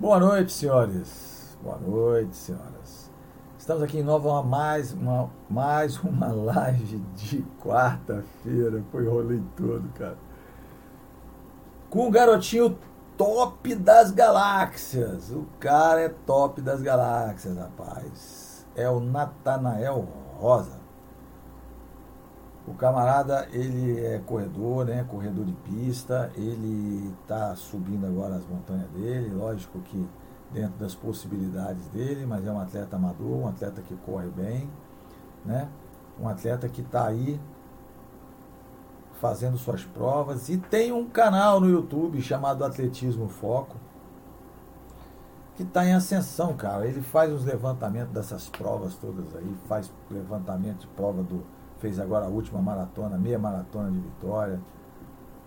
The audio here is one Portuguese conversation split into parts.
Boa noite, senhores. Boa noite, senhoras. Estamos aqui em nova mais uma mais uma live de quarta-feira. Foi rolê todo, cara. Com o garotinho top das galáxias. O cara é top das galáxias, rapaz. É o Natanael Rosa. O camarada, ele é corredor, né? Corredor de pista. Ele está subindo agora as montanhas dele. Lógico que dentro das possibilidades dele, mas é um atleta amador, um atleta que corre bem, né? Um atleta que está aí fazendo suas provas e tem um canal no YouTube chamado Atletismo Foco que está em ascensão, cara. Ele faz os levantamentos dessas provas todas aí, faz levantamento de prova do fez agora a última maratona, meia maratona de vitória.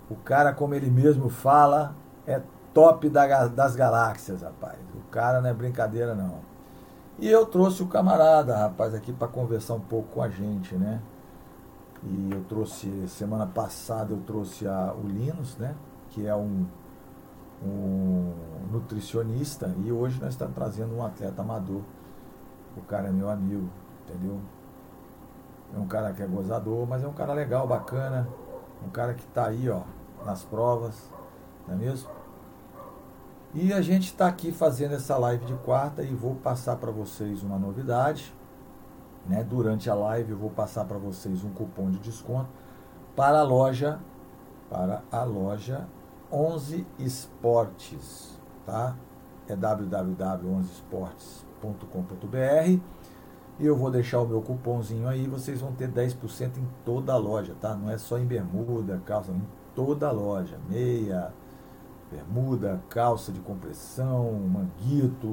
O cara, como ele mesmo fala, é top da, das galáxias, rapaz. O cara não é brincadeira, não. E eu trouxe o camarada, rapaz, aqui para conversar um pouco com a gente, né? E eu trouxe, semana passada, eu trouxe a, o Linus, né? Que é um, um nutricionista. E hoje nós estamos trazendo um atleta amador. O cara é meu amigo, entendeu? É um cara que é gozador, mas é um cara legal, bacana. Um cara que está aí, ó, nas provas, não é mesmo? E a gente está aqui fazendo essa live de quarta e vou passar para vocês uma novidade. Né? Durante a live eu vou passar para vocês um cupom de desconto para a loja, para a loja 11 Esportes, tá? É www.11esportes.com.br e eu vou deixar o meu cupomzinho aí, vocês vão ter 10% em toda a loja, tá? Não é só em bermuda, calça, em toda a loja. Meia, bermuda, calça de compressão, manguito,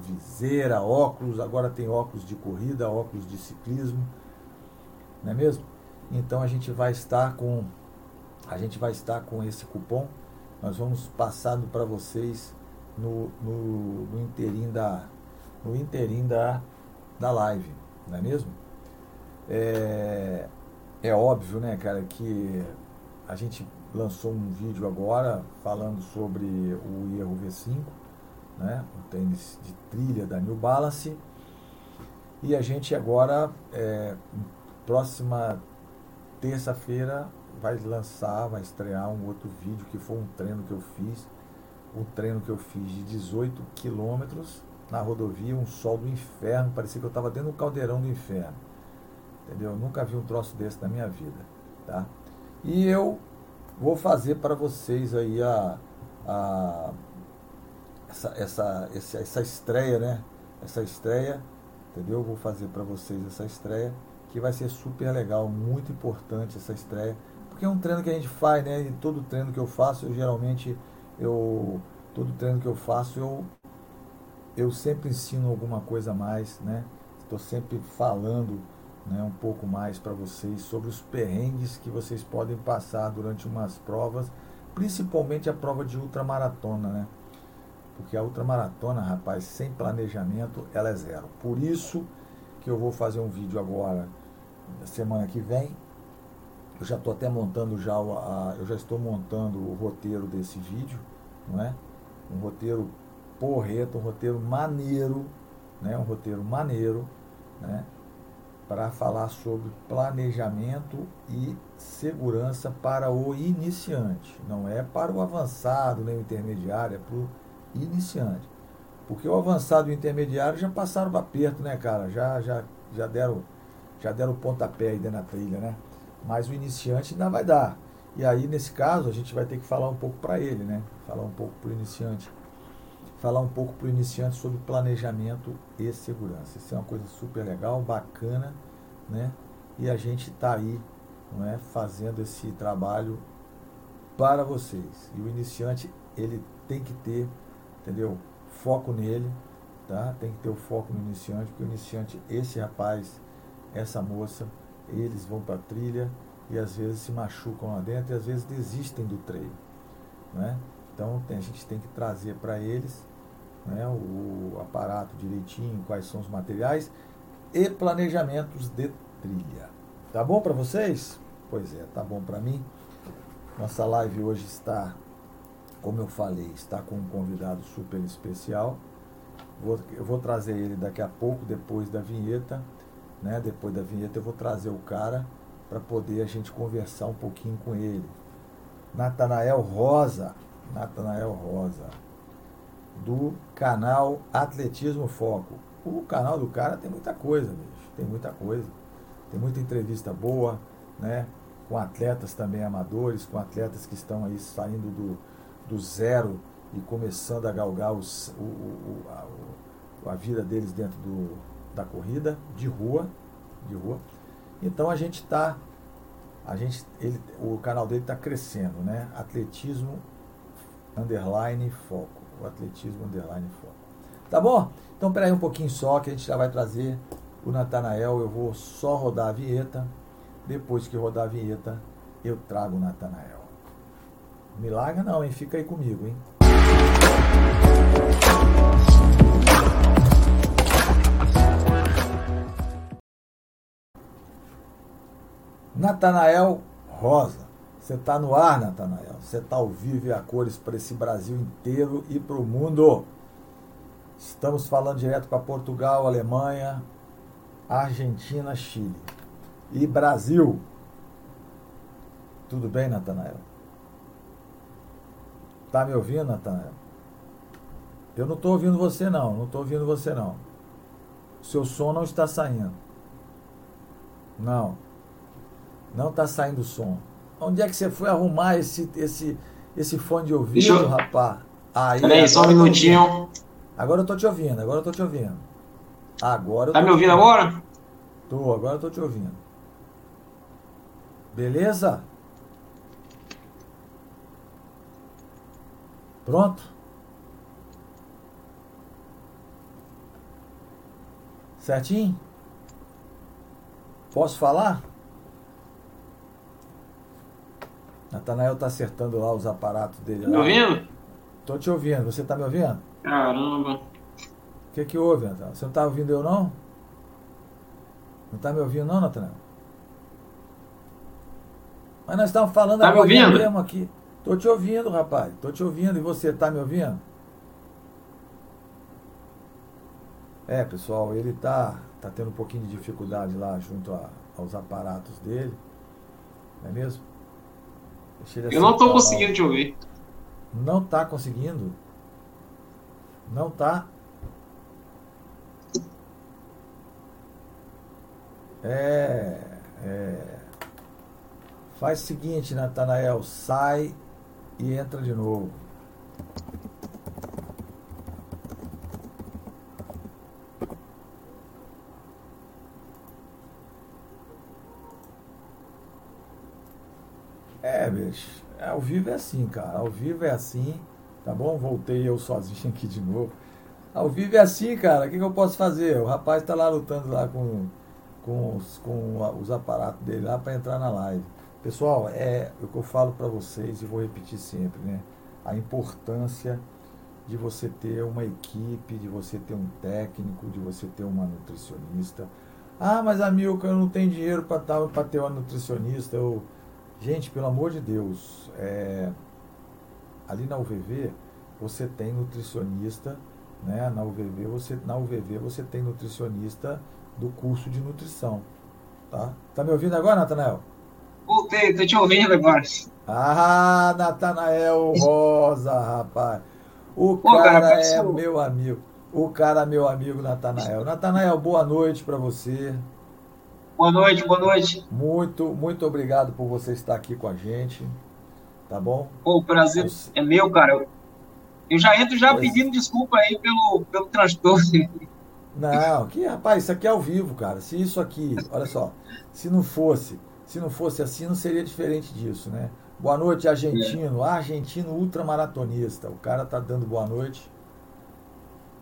viseira, óculos, agora tem óculos de corrida, óculos de ciclismo, não é mesmo? Então a gente vai estar com a gente vai estar com esse cupom, nós vamos passando para vocês no, no, no da no inteirinho da da live, não é mesmo? É, é óbvio, né, cara, que a gente lançou um vídeo agora falando sobre o Erro V5, né, tênis de trilha da New Balance. E a gente agora, é, próxima terça-feira, vai lançar, vai estrear um outro vídeo que foi um treino que eu fiz, um treino que eu fiz de 18 quilômetros na rodovia, um sol do inferno, parecia que eu estava dentro do caldeirão do inferno. Entendeu? Eu nunca vi um troço desse na minha vida. Tá? E eu vou fazer para vocês aí a, a essa, essa, essa, essa estreia, né? Essa estreia, entendeu? Vou fazer para vocês essa estreia, que vai ser super legal, muito importante essa estreia, porque é um treino que a gente faz, né? E todo treino que eu faço, eu geralmente, eu, todo treino que eu faço, eu eu sempre ensino alguma coisa a mais, né? Estou sempre falando né, um pouco mais para vocês sobre os perrengues que vocês podem passar durante umas provas, principalmente a prova de ultramaratona, né? Porque a ultramaratona, rapaz, sem planejamento, ela é zero. Por isso que eu vou fazer um vídeo agora, semana que vem. Eu já estou até montando já, a, eu já estou montando o roteiro desse vídeo, não é? Um roteiro porreta, um roteiro maneiro, né, um roteiro maneiro, né, para falar sobre planejamento e segurança para o iniciante. Não é para o avançado nem o intermediário, é para o iniciante. Porque o avançado e o intermediário já passaram o aperto, né, cara? Já, já, já deram já deram o pontapé aí dentro trilha, né? Mas o iniciante ainda vai dar. E aí, nesse caso, a gente vai ter que falar um pouco para ele, né? Falar um pouco para o iniciante falar um pouco para o iniciante sobre planejamento e segurança. Isso é uma coisa super legal, bacana, né? E a gente está aí, não é, fazendo esse trabalho para vocês. E o iniciante ele tem que ter, entendeu? Foco nele, tá? Tem que ter o foco no iniciante, porque o iniciante, esse rapaz, essa moça, eles vão para a trilha e às vezes se machucam lá dentro e às vezes desistem do treino, né? Então a gente tem que trazer para eles né, o aparato direitinho, quais são os materiais e planejamentos de trilha. Tá bom para vocês? Pois é, tá bom para mim. Nossa live hoje está como eu falei, está com um convidado super especial. Vou, eu vou trazer ele daqui a pouco, depois da vinheta. Né? Depois da vinheta eu vou trazer o cara para poder a gente conversar um pouquinho com ele. Natanael Rosa, Natanael Rosa, do canal Atletismo Foco. O canal do cara tem muita coisa, bicho, tem muita coisa. Tem muita entrevista boa, né? Com atletas também amadores, com atletas que estão aí saindo do, do zero e começando a galgar os, o, o, a, a vida deles dentro do, da corrida de rua, de rua. Então a gente está, a gente, ele, o canal dele está crescendo, né? Atletismo underline foco, o atletismo underline foco. Tá bom? Então peraí um pouquinho só que a gente já vai trazer o Natanael. Eu vou só rodar a vinheta. Depois que rodar a vinheta, eu trago o Natanael. Me larga não, hein? Fica aí comigo, hein? Natanael Rosa. Você está no ar, Natanael. Você está ao vivo e a cores para esse Brasil inteiro e para o mundo. Estamos falando direto para Portugal, Alemanha, Argentina, Chile e Brasil. Tudo bem, Natanael? Tá me ouvindo, Natanael? Eu não estou ouvindo você não, não estou ouvindo você não. Seu som não está saindo. Não. Não está saindo som. Onde é que você foi arrumar esse, esse, esse fone de ouvido, eu... rapaz? Aí, Peraí, só um minutinho. Agora eu tô te ouvindo, agora eu tô te ouvindo. Agora Tá me ouvindo agora? Tô, agora eu tô te ouvindo. Beleza? Pronto? Certinho? Posso falar? Natanael tá acertando lá os aparatos dele. Tá me ouvindo? Tô te ouvindo. Você tá me ouvindo? Caramba. O que que houve, Natanael? Você não tá ouvindo eu, não? Não tá me ouvindo, não, Natanael? Mas nós estamos falando tá agora mesmo aqui. Tô te ouvindo, rapaz. Tô te ouvindo. E você tá me ouvindo? É, pessoal, ele tá, tá tendo um pouquinho de dificuldade lá junto a, aos aparatos dele. Não é mesmo? Eu não estou conseguindo te ouvir. Não está conseguindo? Não está? É, é. Faz o seguinte, Natanael, sai e entra de novo. É, bicho. É, ao vivo é assim, cara. Ao vivo é assim. Tá bom? Voltei eu sozinho aqui de novo. Ao vivo é assim, cara. O que, que eu posso fazer? O rapaz tá lá lutando lá com, com, os, com os aparatos dele lá para entrar na live. Pessoal, é o que eu falo para vocês e vou repetir sempre, né? A importância de você ter uma equipe, de você ter um técnico, de você ter uma nutricionista. Ah, mas amigo, eu não tenho dinheiro para ter uma nutricionista. Eu, Gente, pelo amor de Deus, é, ali na UVV você tem nutricionista, né? Na UVV você, na UVV você tem nutricionista do curso de nutrição, tá? Tá me ouvindo agora, Natanael? Voltei, tô te ouvindo agora. Ah, Natanael Rosa, rapaz. O Pô, cara, cara é meu amigo. O cara é meu amigo Natanael. Natanael, boa noite para você. Boa noite, boa noite. Muito, muito obrigado por você estar aqui com a gente. Tá bom? Pô, o prazer é meu, cara. Eu já entro já pois. pedindo desculpa aí pelo, pelo transtorno. Não, que rapaz, isso aqui é ao vivo, cara. Se isso aqui, olha só, se não fosse, se não fosse assim, não seria diferente disso, né? Boa noite, argentino. É. Argentino ultramaratonista. O cara tá dando boa noite.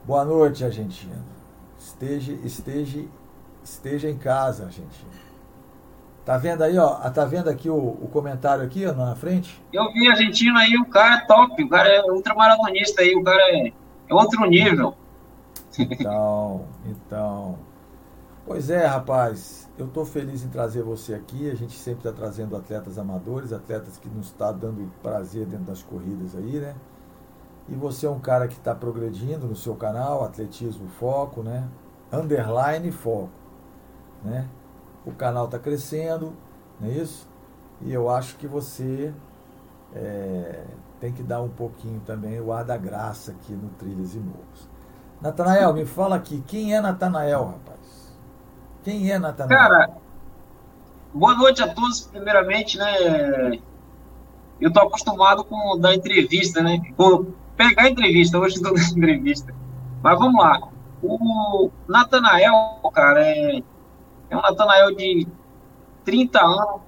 Boa noite, argentino. Esteja, esteja esteja em casa, gente. Tá vendo aí, ó? Tá vendo aqui o, o comentário aqui ó, na frente? Eu vi argentino aí, o cara é top, o cara é ultramaratonista aí, o cara é, é outro nível. Então, então. Pois é, rapaz. eu estou feliz em trazer você aqui. A gente sempre está trazendo atletas amadores, atletas que nos está dando prazer dentro das corridas aí, né? E você é um cara que está progredindo no seu canal, Atletismo Foco, né? Underline Foco, né? O canal está crescendo, não é isso? E eu acho que você é, tem que dar um pouquinho também o ar da graça aqui no Trilhas e Morros. Natanael, me fala aqui, quem é Natanael, rapaz? Quem é Natanael? Cara, boa noite a todos, primeiramente, né? Eu tô acostumado com dar entrevista, né? Com pegar entrevista, hoje estou dando entrevista. Mas vamos lá. O Natanael, cara, é, é um Natanael de 30 anos,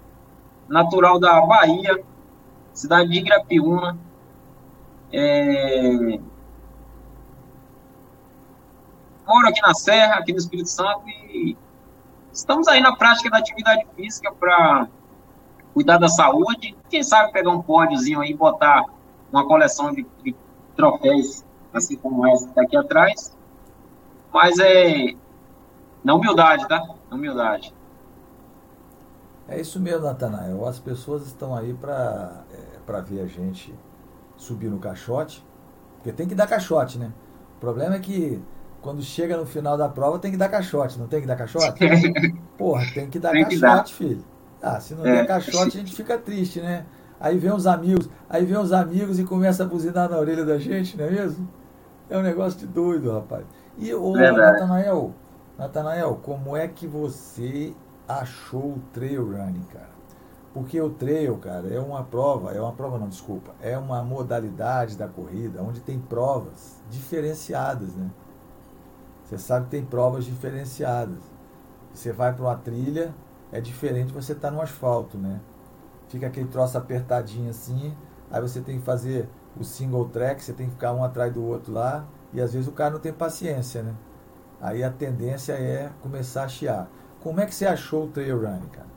natural da Bahia, cidade de Igrapiúna. É... Moro aqui na Serra, aqui no Espírito Santo, e estamos aí na prática da atividade física para cuidar da saúde. Quem sabe pegar um pódiozinho aí e botar uma coleção de, de troféus, assim como essa que está aqui atrás. Mas é na humildade, tá? Humildade. É isso mesmo, Natanael. As pessoas estão aí para é, ver a gente subir no caixote, porque tem que dar caixote, né? O problema é que quando chega no final da prova tem que dar caixote, não tem que dar caixote? Porra, tem que dar tem caixote, dar. filho. Ah, se não é. der caixote a gente fica triste, né? Aí vem os amigos, aí vem os amigos e começa a buzinar na orelha da gente, não é mesmo? É um negócio de doido, rapaz. E o Natanael, Natanael, como é que você achou o trail running, cara? Porque o trail, cara, é uma prova, é uma prova não, desculpa, é uma modalidade da corrida onde tem provas diferenciadas, né? Você sabe que tem provas diferenciadas. Você vai para uma trilha, é diferente você estar tá no asfalto, né? Fica aquele troço apertadinho assim, aí você tem que fazer o single track, você tem que ficar um atrás do outro lá, e às vezes o cara não tem paciência, né? Aí a tendência é começar a chiar. Como é que você achou o trail running, cara?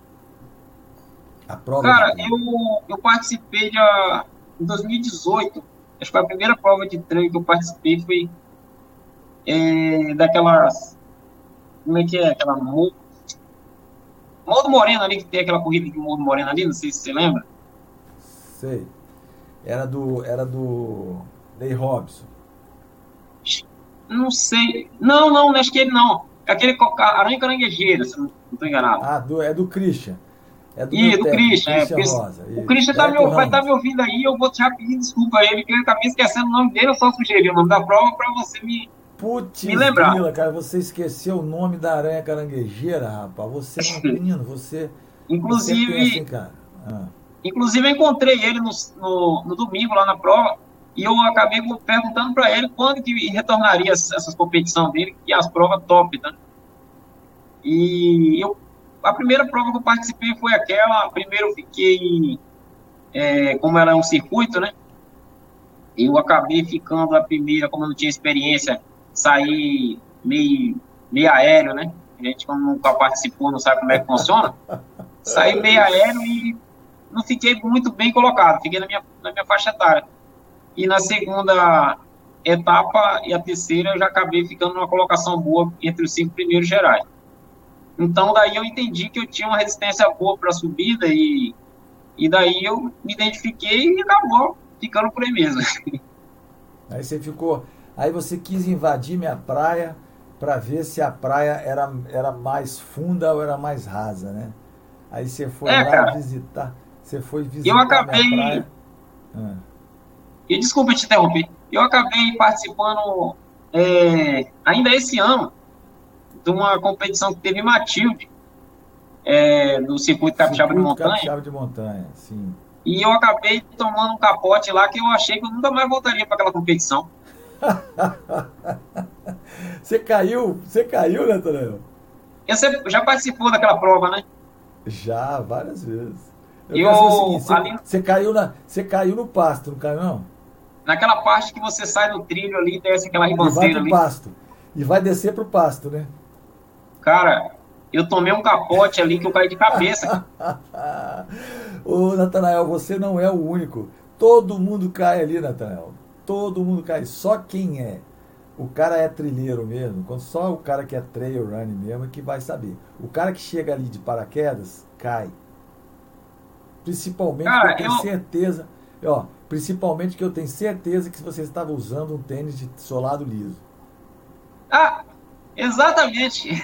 A prova cara, eu, eu participei de, uh, em 2018. Acho que foi a primeira prova de trail que eu participei foi é, daquelas. Como é que é? Aquela. Modo Moreno ali, que tem aquela corrida de Modo Moreno ali, não sei se você lembra. Sei. Era do. Era do. Ney Robson. Não sei. Não, não, acho que ele não. É aquele Aranha Caranguejeira, se não estou enganado. Ah, do, é do Christian. É do, Ih, do Christian, é, Rosa, o Christian tá me, vai estar tá me ouvindo aí, eu vou já pedir desculpa a ele, porque ele tá me esquecendo o nome dele, eu só sugeri o nome da prova para você me, Putz, me lembrar. Grila, cara, você esqueceu o nome da aranha caranguejeira, rapaz. Você é um menino, você. Inclusive. Você assim, cara. Ah. Inclusive, eu encontrei ele no, no, no, domingo lá na prova e eu acabei perguntando para ele quando que retornaria essas competições dele, e as provas top, né? E eu, a primeira prova que eu participei foi aquela. Primeiro eu fiquei. É, como ela é um circuito, né? Eu acabei ficando a primeira, como eu não tinha experiência sair meio, meio aéreo, né? A gente, como nunca participou, não sabe como é que funciona. Saí meio aéreo e não fiquei muito bem colocado, fiquei na minha, na minha faixa etária. E na segunda etapa e a terceira eu já acabei ficando numa colocação boa entre os cinco primeiros gerais. Então daí eu entendi que eu tinha uma resistência boa para a subida e, e daí eu me identifiquei e acabou ficando por aí mesmo. Aí você ficou, Aí você quis invadir minha praia para ver se a praia era, era mais funda ou era mais rasa, né? Aí você foi é, lá cara. visitar. Você foi visitar eu acabei... minha praia. Ah. E desculpa te interromper. Eu acabei participando é, ainda esse ano de uma competição que teve em Matilde, é, do Circuito Capixaba de Montanha. Capixaba de Montanha, sim. E eu acabei tomando um capote lá que eu achei que eu nunca mais voltaria para aquela competição. você caiu? Você caiu, Natanael? Você já participou daquela prova, né? Já, várias vezes. Eu, eu seguinte, você, ali... você, caiu na, você caiu no pasto, não caiu não? Naquela parte que você sai do trilho ali e desce aquela ribanceira ali. pasto. E vai descer pro pasto, né? Cara, eu tomei um capote ali que eu caí de cabeça. Ô, Natanael, você não é o único. Todo mundo cai ali, Natanael todo mundo cai. Só quem é o cara é trilheiro mesmo, só o cara que é trail running mesmo é que vai saber. O cara que chega ali de paraquedas, cai. Principalmente cara, eu tenho certeza, ó, principalmente que eu tenho certeza que você estava usando um tênis de solado liso. Ah, exatamente.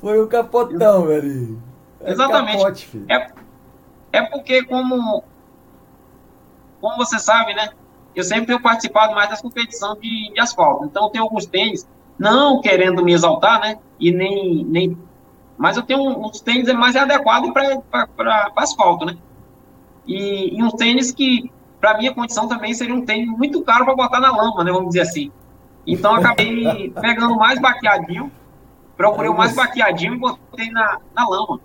Foi um capotão, velho. É exatamente. Capote, é, é porque como como você sabe, né? Eu sempre tenho participado mais das competições de, de asfalto. Então, tem alguns tênis, não querendo me exaltar, né? E nem. nem mas eu tenho uns tênis mais adequados para asfalto, né? E, e uns tênis que, para minha condição, também seria um tênis muito caro para botar na lama, né? Vamos dizer assim. Então, acabei pegando mais baqueadinho, procurei o mais baqueadinho e botei na, na lama.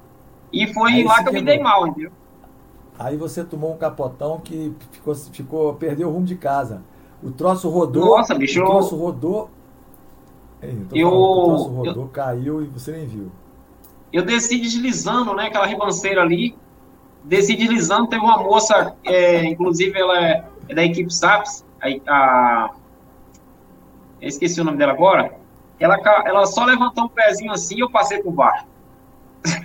E foi lá que eu me dei mal, entendeu? Aí você tomou um capotão que ficou, ficou, perdeu o rumo de casa. O troço rodou. Nossa, bicho. O troço rodou. Ei, eu, falando, o troço rodou, eu, caiu e você nem viu. Eu desci deslizando, né? Aquela ribanceira ali. Desci deslizando, teve uma moça, é, inclusive ela é, é, da equipe SAPS, a, a, eu esqueci o nome dela agora. Ela, ela só levantou um pezinho assim e eu passei por baixo.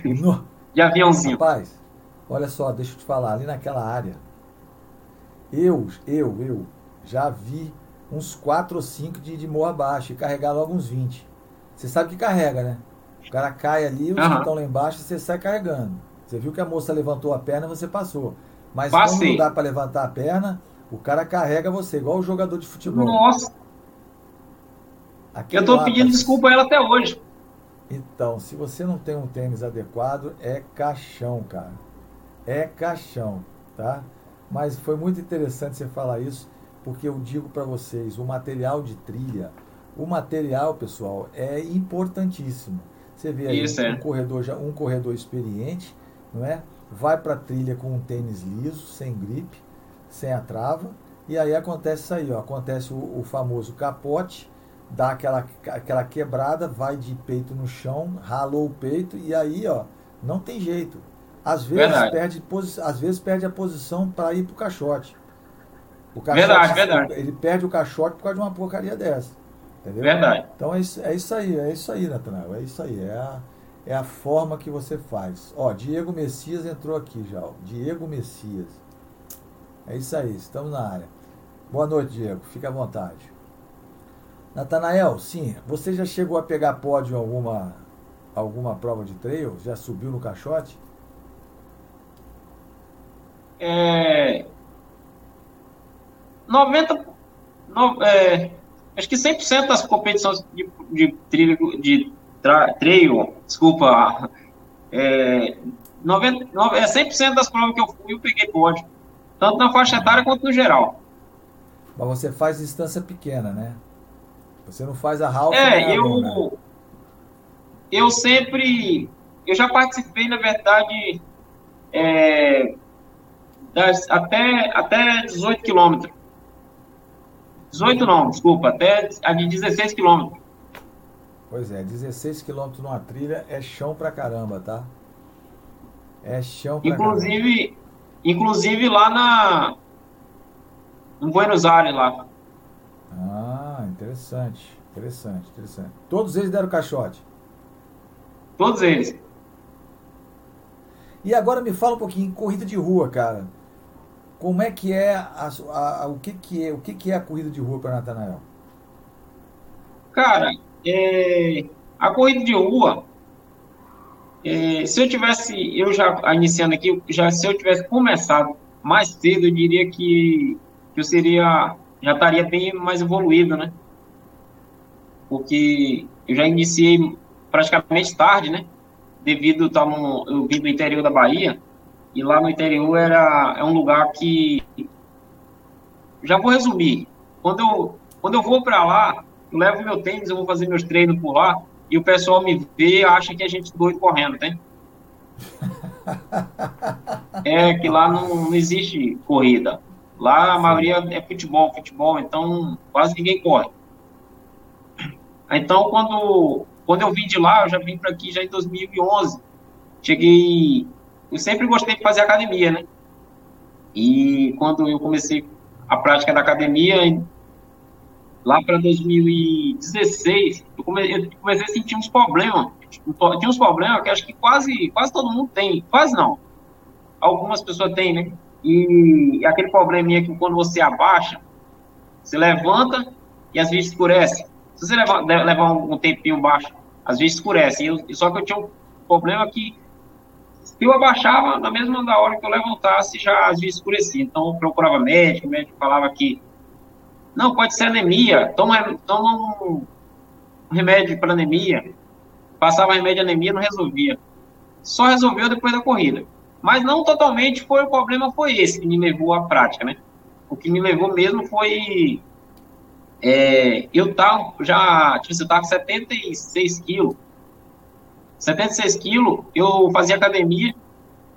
No. de aviãozinho. Rapaz, Olha só, deixa eu te falar, ali naquela área, eu, eu, eu, já vi uns 4 ou 5 de, de morro abaixo e carregar logo uns 20. Você sabe que carrega, né? O cara cai ali, os uhum. que estão lá embaixo, você sai carregando. Você viu que a moça levantou a perna, você passou. Mas Passei. quando não dá para levantar a perna, o cara carrega você, igual o jogador de futebol. Nossa! Aquele eu tô pedindo desculpa a ela até hoje. Então, se você não tem um tênis adequado, é caixão, cara é caixão, tá? Mas foi muito interessante você falar isso, porque eu digo para vocês, o material de trilha, o material, pessoal, é importantíssimo. Você vê aí isso, um, é. corredor já, um corredor experiente, não é? Vai para a trilha com um tênis liso, sem gripe, sem a trava, e aí acontece isso aí, ó, acontece o, o famoso capote, dá aquela, aquela quebrada, vai de peito no chão, ralou o peito e aí, ó, não tem jeito. Às vezes, perde, às vezes perde a posição para ir para o caixote. O caixote, verdade, verdade. Ele perde o caixote por causa de uma porcaria dessa. Entendeu? Verdade. Então é isso, é isso aí, é isso aí, Natanael. É isso aí. É a, é a forma que você faz. Ó, Diego Messias entrou aqui já. Ó. Diego Messias. É isso aí, estamos na área. Boa noite, Diego. Fique à vontade. Natanael, sim, você já chegou a pegar pódio em alguma, alguma prova de trail? Já subiu no caixote? é, 90, no, é, acho que 100% das competições de, de trilha, de tra, trail, desculpa, é, 90, é 100% das provas que eu fui, eu peguei pódio, tanto na faixa etária quanto no geral. Mas você faz distância pequena, né? Você não faz a half. É, eu, né? eu sempre, eu já participei, na verdade, é, das, até, até 18 quilômetros. 18 não, desculpa, até a de 16 quilômetros. Pois é, 16 quilômetros numa trilha é chão pra caramba, tá? É chão pra inclusive, caramba. Inclusive lá na. Em Buenos Aires lá. Ah, interessante. Interessante, interessante. Todos eles deram caixote? Todos eles. E agora me fala um pouquinho, corrida de rua, cara. Como é que é a, a, a, o que que é o que que é a corrida de rua para Natanael? Cara, é, a corrida de rua, é, se eu tivesse, eu já iniciando aqui, já se eu tivesse começado mais cedo, eu diria que, que eu seria, já estaria bem mais evoluído, né? Porque eu já iniciei praticamente tarde, né? Devido estar no, eu vim do interior da Bahia, e lá no interior era, é um lugar que. Já vou resumir. Quando eu, quando eu vou para lá, eu levo meu tênis, eu vou fazer meus treinos por lá, e o pessoal me vê e acha que a gente doido correndo, tem? É que lá não, não existe corrida. Lá a maioria é futebol, futebol, então quase ninguém corre. Então, quando, quando eu vim de lá, eu já vim para aqui já em 2011. Cheguei eu sempre gostei de fazer academia, né? E quando eu comecei a prática da academia, lá para 2016, eu comecei, a sentir uns problemas. Tinha uns problemas que acho que quase, quase todo mundo tem. Quase não. Algumas pessoas têm, né? E aquele probleminha que quando você abaixa, você levanta e às vezes escurece. Se você levar, um, tempinho baixo, às vezes escurece. Eu, só que eu tinha um problema que eu abaixava, na mesma da hora que eu levantasse, já às vezes escurecia. Então procurava médico, o médico falava que não, pode ser anemia, toma, toma um remédio para anemia. Passava remédio de anemia, não resolvia. Só resolveu depois da corrida. Mas não totalmente foi o problema, foi esse que me levou à prática, né? O que me levou mesmo foi. É, eu tava já, tipo, eu com 76 quilos. 76 quilos, eu fazia academia.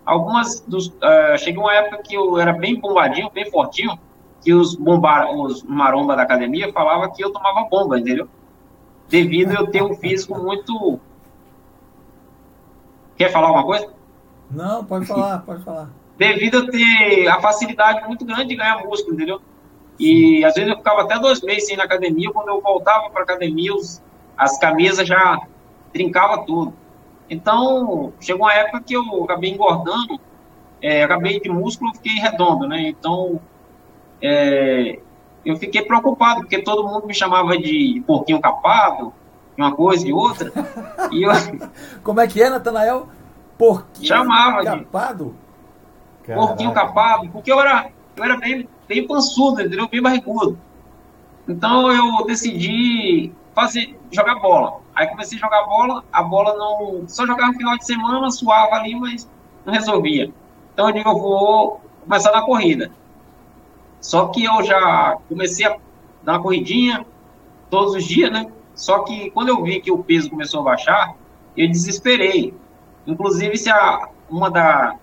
Algumas dos. Uh, cheguei uma época que eu era bem bombadinho, bem fortinho, que os, bombar, os maromba da academia falavam que eu tomava bomba, entendeu? Devido a eu ter um físico muito. Quer falar alguma coisa? Não, pode falar, pode falar. Devido a ter a facilidade muito grande de ganhar músculo, entendeu? E às vezes eu ficava até dois meses sem ir na academia, quando eu voltava para academia, os, as camisas já trincavam tudo. Então, chegou uma época que eu acabei engordando, é, acabei de músculo, fiquei redondo, né? Então, é, eu fiquei preocupado, porque todo mundo me chamava de porquinho capado, uma coisa e outra. e eu... Como é que é, Natanael? Porquinho Chamava capado? De porquinho capado, porque eu era, eu era bem, bem pançudo, entendeu? Bem barrigudo. Então eu decidi fazer, jogar bola. Aí comecei a jogar bola, a bola não. Só jogava no final de semana, suava ali, mas não resolvia. Então eu digo, eu vou começar na corrida. Só que eu já comecei a dar uma corridinha todos os dias, né? Só que quando eu vi que o peso começou a baixar, eu desesperei. Inclusive, se a, uma da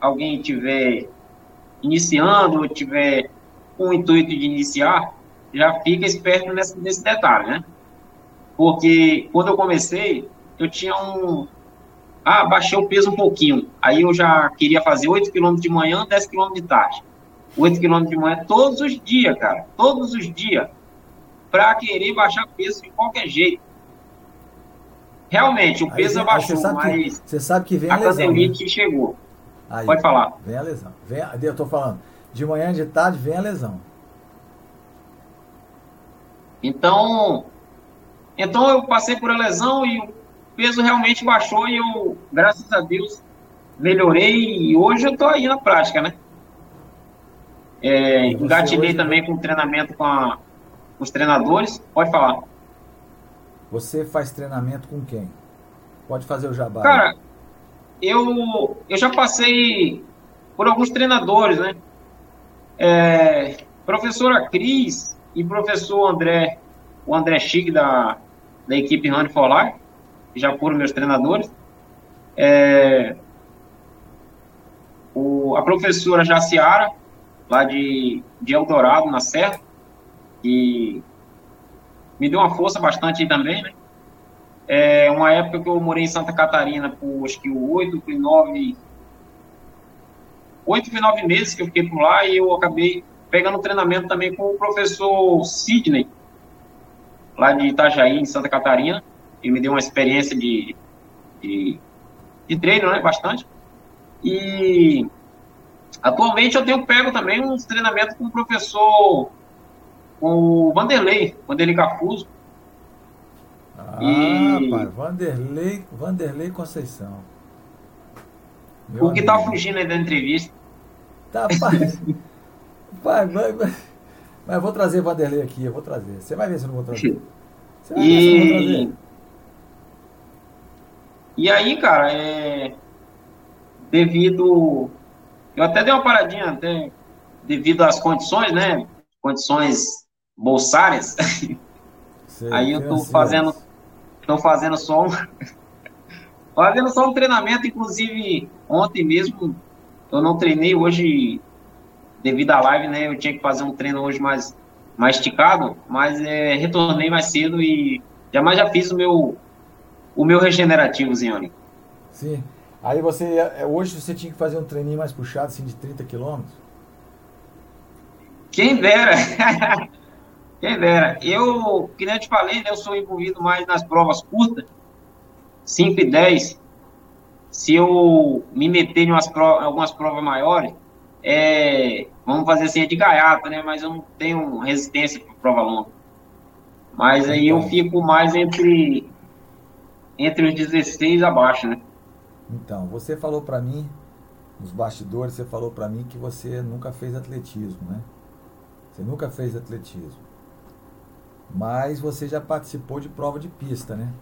alguém tiver iniciando ou tiver com o intuito de iniciar, já fica esperto nesse, nesse detalhe, né? Porque quando eu comecei, eu tinha um. Ah, baixei o peso um pouquinho. Aí eu já queria fazer 8 km de manhã, 10 km de tarde. 8 km de manhã todos os dias, cara. Todos os dias. Para querer baixar peso de qualquer jeito. Realmente, o peso aí, abaixou, você mas. Que, você sabe que vem a, a lesão. Né? chegou. Aí, Pode falar. Vem a lesão. Vem, eu tô falando. De manhã, de tarde, vem a lesão. Então, então eu passei por a lesão e o peso realmente baixou e eu, graças a Deus, melhorei e hoje eu tô aí na prática, né? É, engatilhei hoje... também com treinamento com, a, com os treinadores. Pode falar. Você faz treinamento com quem? Pode fazer o jabá. Cara, eu, eu já passei por alguns treinadores, né? É, professora Cris e professor André, o André Chique da, da equipe Run for Life, que já foram meus treinadores. É, o, a professora Jaciara, lá de, de Eldorado, na Serra, que me deu uma força bastante também, né? É uma época que eu morei em Santa Catarina por acho que oito, nove, oito, nove meses que eu fiquei por lá e eu acabei pegando treinamento também com o professor Sidney, lá de Itajaí, em Santa Catarina, e me deu uma experiência de, de, de treino, né, bastante. E atualmente eu tenho pego também uns treinamentos com o professor, com o Vanderlei, Vanderlei Cafuso, ah, e... pai, Vanderlei, Vanderlei Conceição. Meu o que tá fugindo aí da entrevista. Tá, pai. pai, vai, vai. Mas eu vou trazer Vanderlei aqui, eu vou trazer. Você vai ver se eu não vou trazer. Você vai e... ver se eu não vou trazer. E aí, cara, é... devido. Eu até dei uma paradinha, até devido às condições, né? Condições bolsárias. Sei, aí eu tô fazendo Estou fazendo só um. fazendo só um treinamento, inclusive ontem mesmo eu não treinei hoje devido à live, né? Eu tinha que fazer um treino hoje mais, mais esticado, mas é, retornei mais cedo e jamais já fiz o meu o meu regenerativo, Zione. Sim. Aí você é, hoje você tinha que fazer um treininho mais puxado, assim, de 30 quilômetros? Quem dera. Quem dera. Eu, que nem eu te falei, né, eu sou envolvido mais nas provas curtas, 5 e 10. Se eu me meter em umas provas, algumas provas maiores, é, vamos fazer assim, é de gaiata, né? Mas eu não tenho resistência para prova longa. Mas aí eu então. fico mais entre, entre os 16 abaixo, né? Então, você falou para mim, nos bastidores, você falou para mim que você nunca fez atletismo, né? Você nunca fez atletismo. Mas você já participou de prova de pista, né?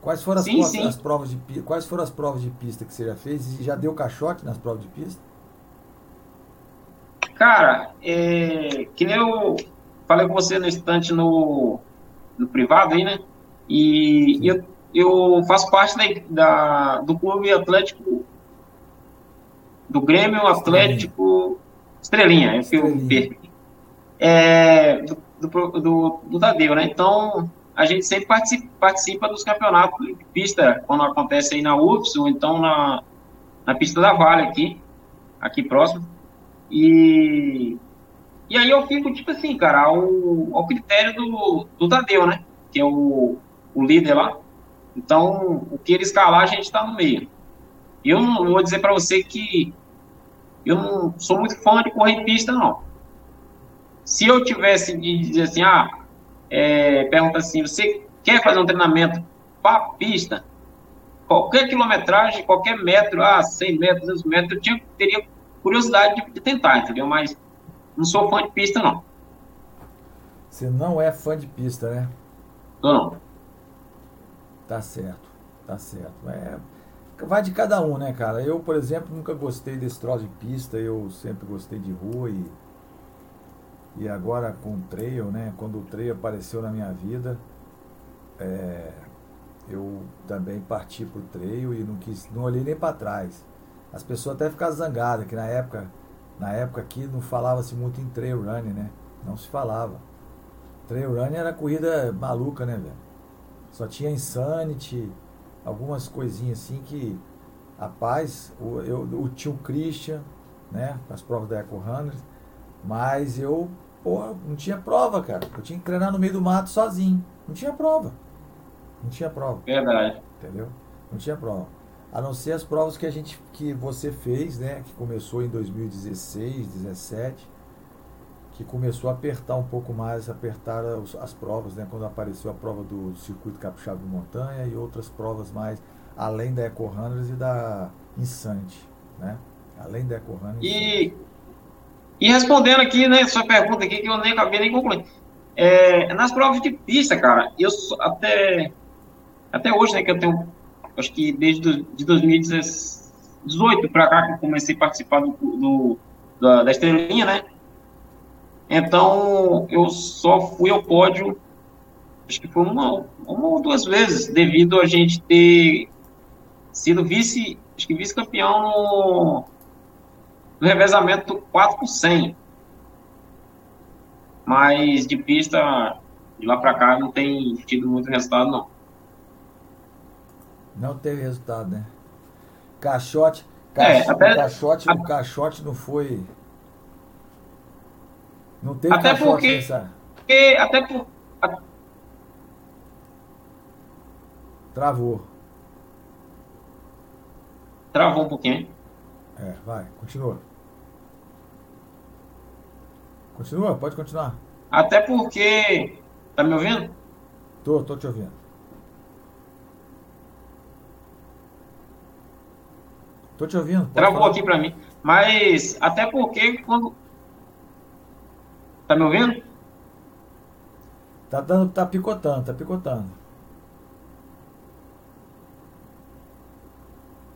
Quais foram as, sim, provas, sim. as provas de quais foram as provas de pista que você já fez e já deu caixote nas provas de pista? Cara, é, que nem eu falei com você no instante no, no privado aí, né? E eu, eu faço parte da, da, do clube atlético do Grêmio Atlético Estrelinha, Estrelinha. é que eu É, do, do, do, do Tadeu, né? Então, a gente sempre participa, participa dos campeonatos de pista, quando acontece aí na UFS, ou então na, na pista da Vale aqui, aqui próximo. E, e aí eu fico, tipo assim, cara, ao, ao critério do, do Tadeu, né? Que é o, o líder lá. Então, o que ele escalar, a gente está no meio. Eu não eu vou dizer para você que eu não sou muito fã de correr pista, não. Se eu tivesse de dizer assim, ah, é, pergunta assim, você quer fazer um treinamento para pista? Qualquer quilometragem, qualquer metro, ah, 100 metros, 200 metros, eu tinha, teria curiosidade de, tentar, entendeu? Mas não sou fã de pista, não. Você não é fã de pista, né? Não. Tá certo, tá certo. É, vai de cada um, né, cara? Eu, por exemplo, nunca gostei desse troço de pista, eu sempre gostei de rua e e agora com o trail, né? Quando o trail apareceu na minha vida, é, eu também parti para o trail e não quis, não olhei nem para trás. As pessoas até ficaram zangadas, que na época, na época aqui não falava-se muito em trail running, né? Não se falava. Trail running era corrida maluca, né, velho? Só tinha Insanity, algumas coisinhas assim que, rapaz, o, eu, o tio Christian, né? As provas da Eco Runners, mas eu, porra, não tinha prova, cara. Eu tinha que treinar no meio do mato sozinho. Não tinha prova. Não tinha prova. Verdade. Entendeu? Não tinha prova. A não ser as provas que a gente que você fez, né, que começou em 2016, 17, que começou a apertar um pouco mais, apertar as, as provas, né, quando apareceu a prova do circuito capixaba de montanha e outras provas mais além da Eco Runners e da Insante, né? Além da Eco Runners. E e respondendo aqui, né, sua pergunta aqui, que eu nem acabei nem concluindo. É, nas provas de pista, cara, eu até, até hoje, né, que eu tenho, acho que desde de 2018 para cá que eu comecei a participar do, do da, da estrelinha, né? Então, eu só fui ao pódio, acho que foi uma, uma ou duas vezes, devido a gente ter sido vice, acho que vice-campeão no, no revezamento 4 por 100. Mas de pista, de lá para cá, não tem tido muito resultado, não. Não teve resultado, né? Caixote, caixote, é, até, caixote, a, caixote não foi. Não teve até caixote porque, nessa. Porque, até por. Travou. Travou um pouquinho. É, vai, continua. Continua, pode continuar. Até porque. Tá me ouvindo? Tô, tô te ouvindo. Tô te ouvindo. Travou aqui pra mim. Mas até porque quando. Tá me ouvindo? Tá dando, tá picotando, tá picotando.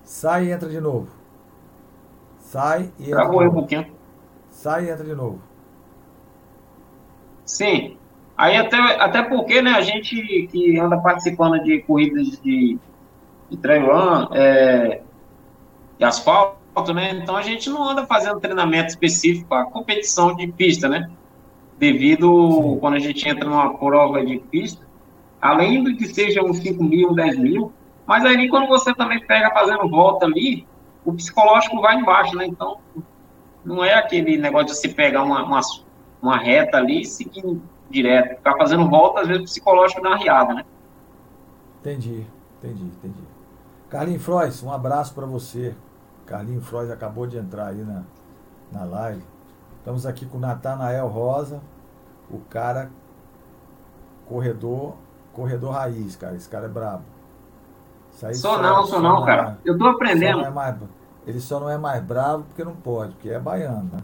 Sai e entra de novo. Sai e entra. Travou um pouquinho. Sai e entra de novo. Sim. Aí até, até porque, né, a gente que anda participando de corridas de, de trail run, é, de asfalto, né, então a gente não anda fazendo treinamento específico para competição de pista, né, devido Sim. quando a gente entra numa prova de pista, além do que seja uns 5 mil, 10 mil, mas aí quando você também pega fazendo volta ali, o psicológico vai embaixo, né, então Não é aquele negócio de se pegar uma, uma, uma reta ali e seguir direto. Ficar fazendo volta, às vezes, psicológico na riada, né? Entendi, entendi, entendi. Carlinhos Frois, um abraço para você. Carlinhos Frois acabou de entrar aí na, na live. Estamos aqui com o Natanael Rosa, o cara corredor, corredor raiz, cara. Esse cara é brabo. Sou só, não, sou não, cara. É, eu tô aprendendo. Só é mais, ele só não é mais bravo porque não pode, porque é baiano, né?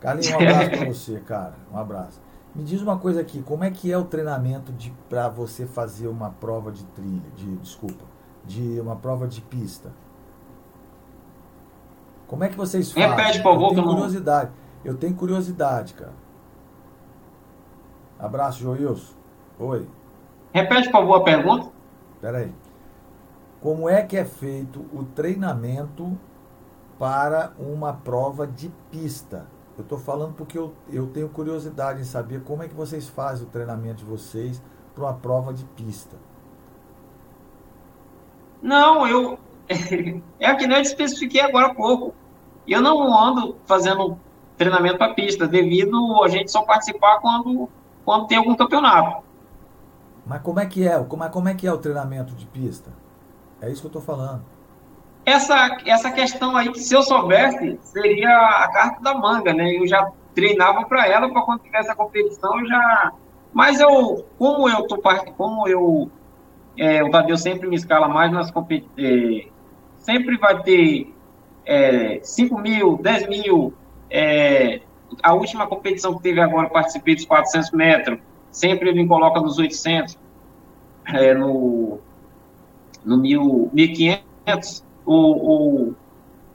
Carlinhos, um abraço pra você, cara. Um abraço. Me diz uma coisa aqui, como é que é o treinamento de para você fazer uma prova de trilha, de desculpa, de uma prova de pista? Como é que vocês fazem? Repete, por favor, eu tenho curiosidade. Eu tenho curiosidade, cara. Abraço, Joilson. Oi. Repete, por favor, a pergunta. Peraí. aí. Como é que é feito o treinamento para uma prova de pista? Eu estou falando porque eu, eu tenho curiosidade em saber como é que vocês fazem o treinamento de vocês para uma prova de pista. Não, eu. É que nem eu especifiquei agora há pouco. Eu não ando fazendo treinamento para pista, devido a gente só participar quando, quando tem algum campeonato. Mas como é que é? Como é, como é que é o treinamento de pista? É isso que eu estou falando. Essa, essa questão aí, que se eu soubesse, seria a carta da manga, né? Eu já treinava para ela, para quando tivesse a competição, eu já. Mas eu, como eu tô como eu. É, o Tadeu sempre me escala mais nas competições. É, sempre vai ter é, 5 mil, 10 mil. É, a última competição que teve agora, participei dos 400 metros. Sempre ele me coloca nos 800. É, no no 1500, ou, ou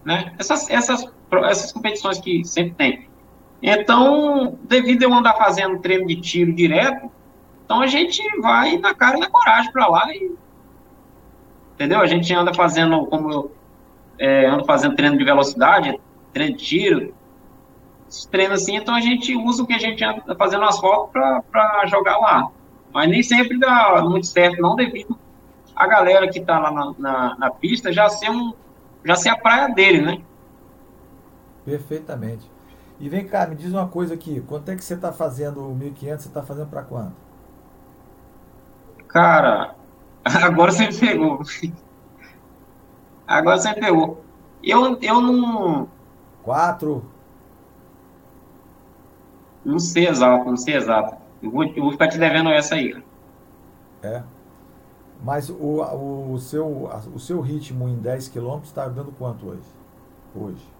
né? essas, essas, essas competições que sempre tem. Então, devido eu andar fazendo treino de tiro direto, então a gente vai na cara e na coragem para lá e entendeu? A gente anda fazendo, como eu é, ando fazendo treino de velocidade, treino de tiro, treino assim, então a gente usa o que a gente anda fazendo as fotos para jogar lá. Mas nem sempre dá muito certo, não devido a galera que está lá na, na, na, pista já ser, um, já ser a praia dele, né? Perfeitamente. E vem cá, me diz uma coisa aqui. Quanto é que você está fazendo o 1.500? Você está fazendo para quanto? Cara, agora você me pegou. Agora você pegou. Eu, eu não. Quatro? Não sei exato, não sei exato. Eu vou, eu vou ficar te devendo essa aí. É. Mas o, o, seu, o seu ritmo em 10 km está dando quanto hoje? Hoje.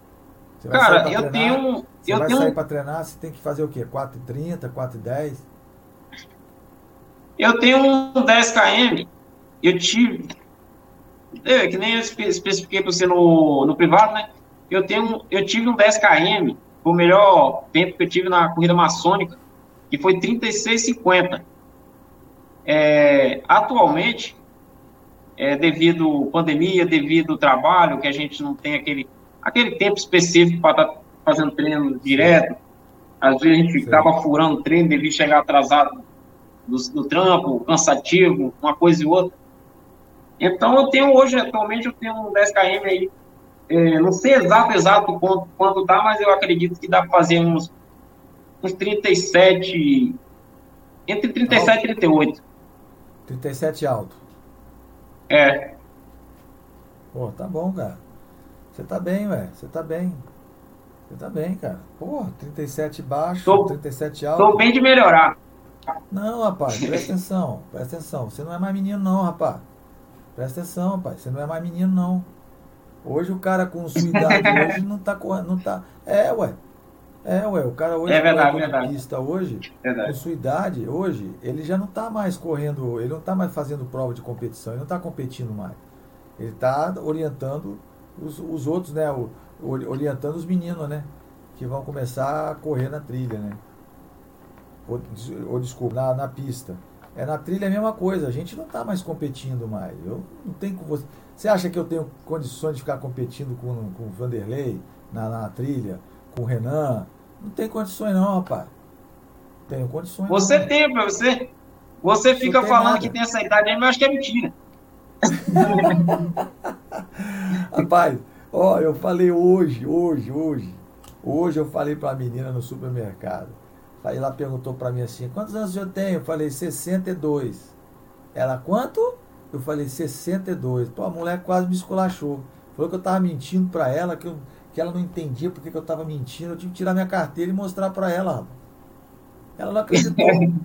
Você vai Cara, eu treinar, tenho. Você eu vai tenho... sair para treinar, você tem que fazer o quê? 4,30, 4,10? Eu tenho um 10 km. Eu tive. É, que nem eu especifiquei para você no, no privado, né? Eu, tenho, eu tive um 10 km, o melhor tempo que eu tive na corrida maçônica, que foi 36,50. É, atualmente, é, devido à pandemia, devido ao trabalho, que a gente não tem aquele, aquele tempo específico para estar tá fazendo treino direto, às vezes a gente ficava furando treino, devia chegar atrasado do, do trampo, cansativo, uma coisa e outra. Então, eu tenho hoje, atualmente, eu tenho um 10 km aí, é, não sei exato, exato quanto, quanto dá, mas eu acredito que dá para fazer uns, uns 37, entre 37 e 38. 37 alto. É. Pô, tá bom, cara. Você tá bem, ué. Você tá bem. Você tá bem, cara. Pô, 37 baixo, tô, 37 alto. Tô bem de melhorar. Não, rapaz, presta atenção. Presta atenção. Você não é mais menino, não, rapaz. Presta atenção, rapaz. Você não é mais menino, não. Hoje o cara com sua idade hoje não tá correndo. Não tá... É, ué. É, ué, o cara hoje, é verdade, verdade. pista hoje, verdade. com sua idade, hoje, ele já não está mais correndo, ele não está mais fazendo prova de competição, ele não está competindo mais. Ele está orientando os, os outros, né? O, orientando os meninos, né? Que vão começar a correr na trilha, né? Ou, ou desculpa, na, na pista. É na trilha a mesma coisa, a gente não está mais competindo mais. Eu não tenho com você. Você acha que eu tenho condições de ficar competindo com, com o Vanderlei na, na trilha, com o Renan, não tem condições não, rapaz. Tenho condições. Você não. tem, você. Você fica falando nada. que tem essa idade aí, mas acho que é mentira. rapaz, ó, eu falei hoje, hoje, hoje. Hoje eu falei para a menina no supermercado. Aí ela perguntou para mim assim: quantos anos eu tenho? Eu falei: 62. Ela, quanto? Eu falei: 62. Pô, a mulher quase me esculachou. Falou que eu estava mentindo para ela, que, eu, que ela não entendia porque que eu estava mentindo. Eu tive que tirar minha carteira e mostrar para ela. Ela não acreditou.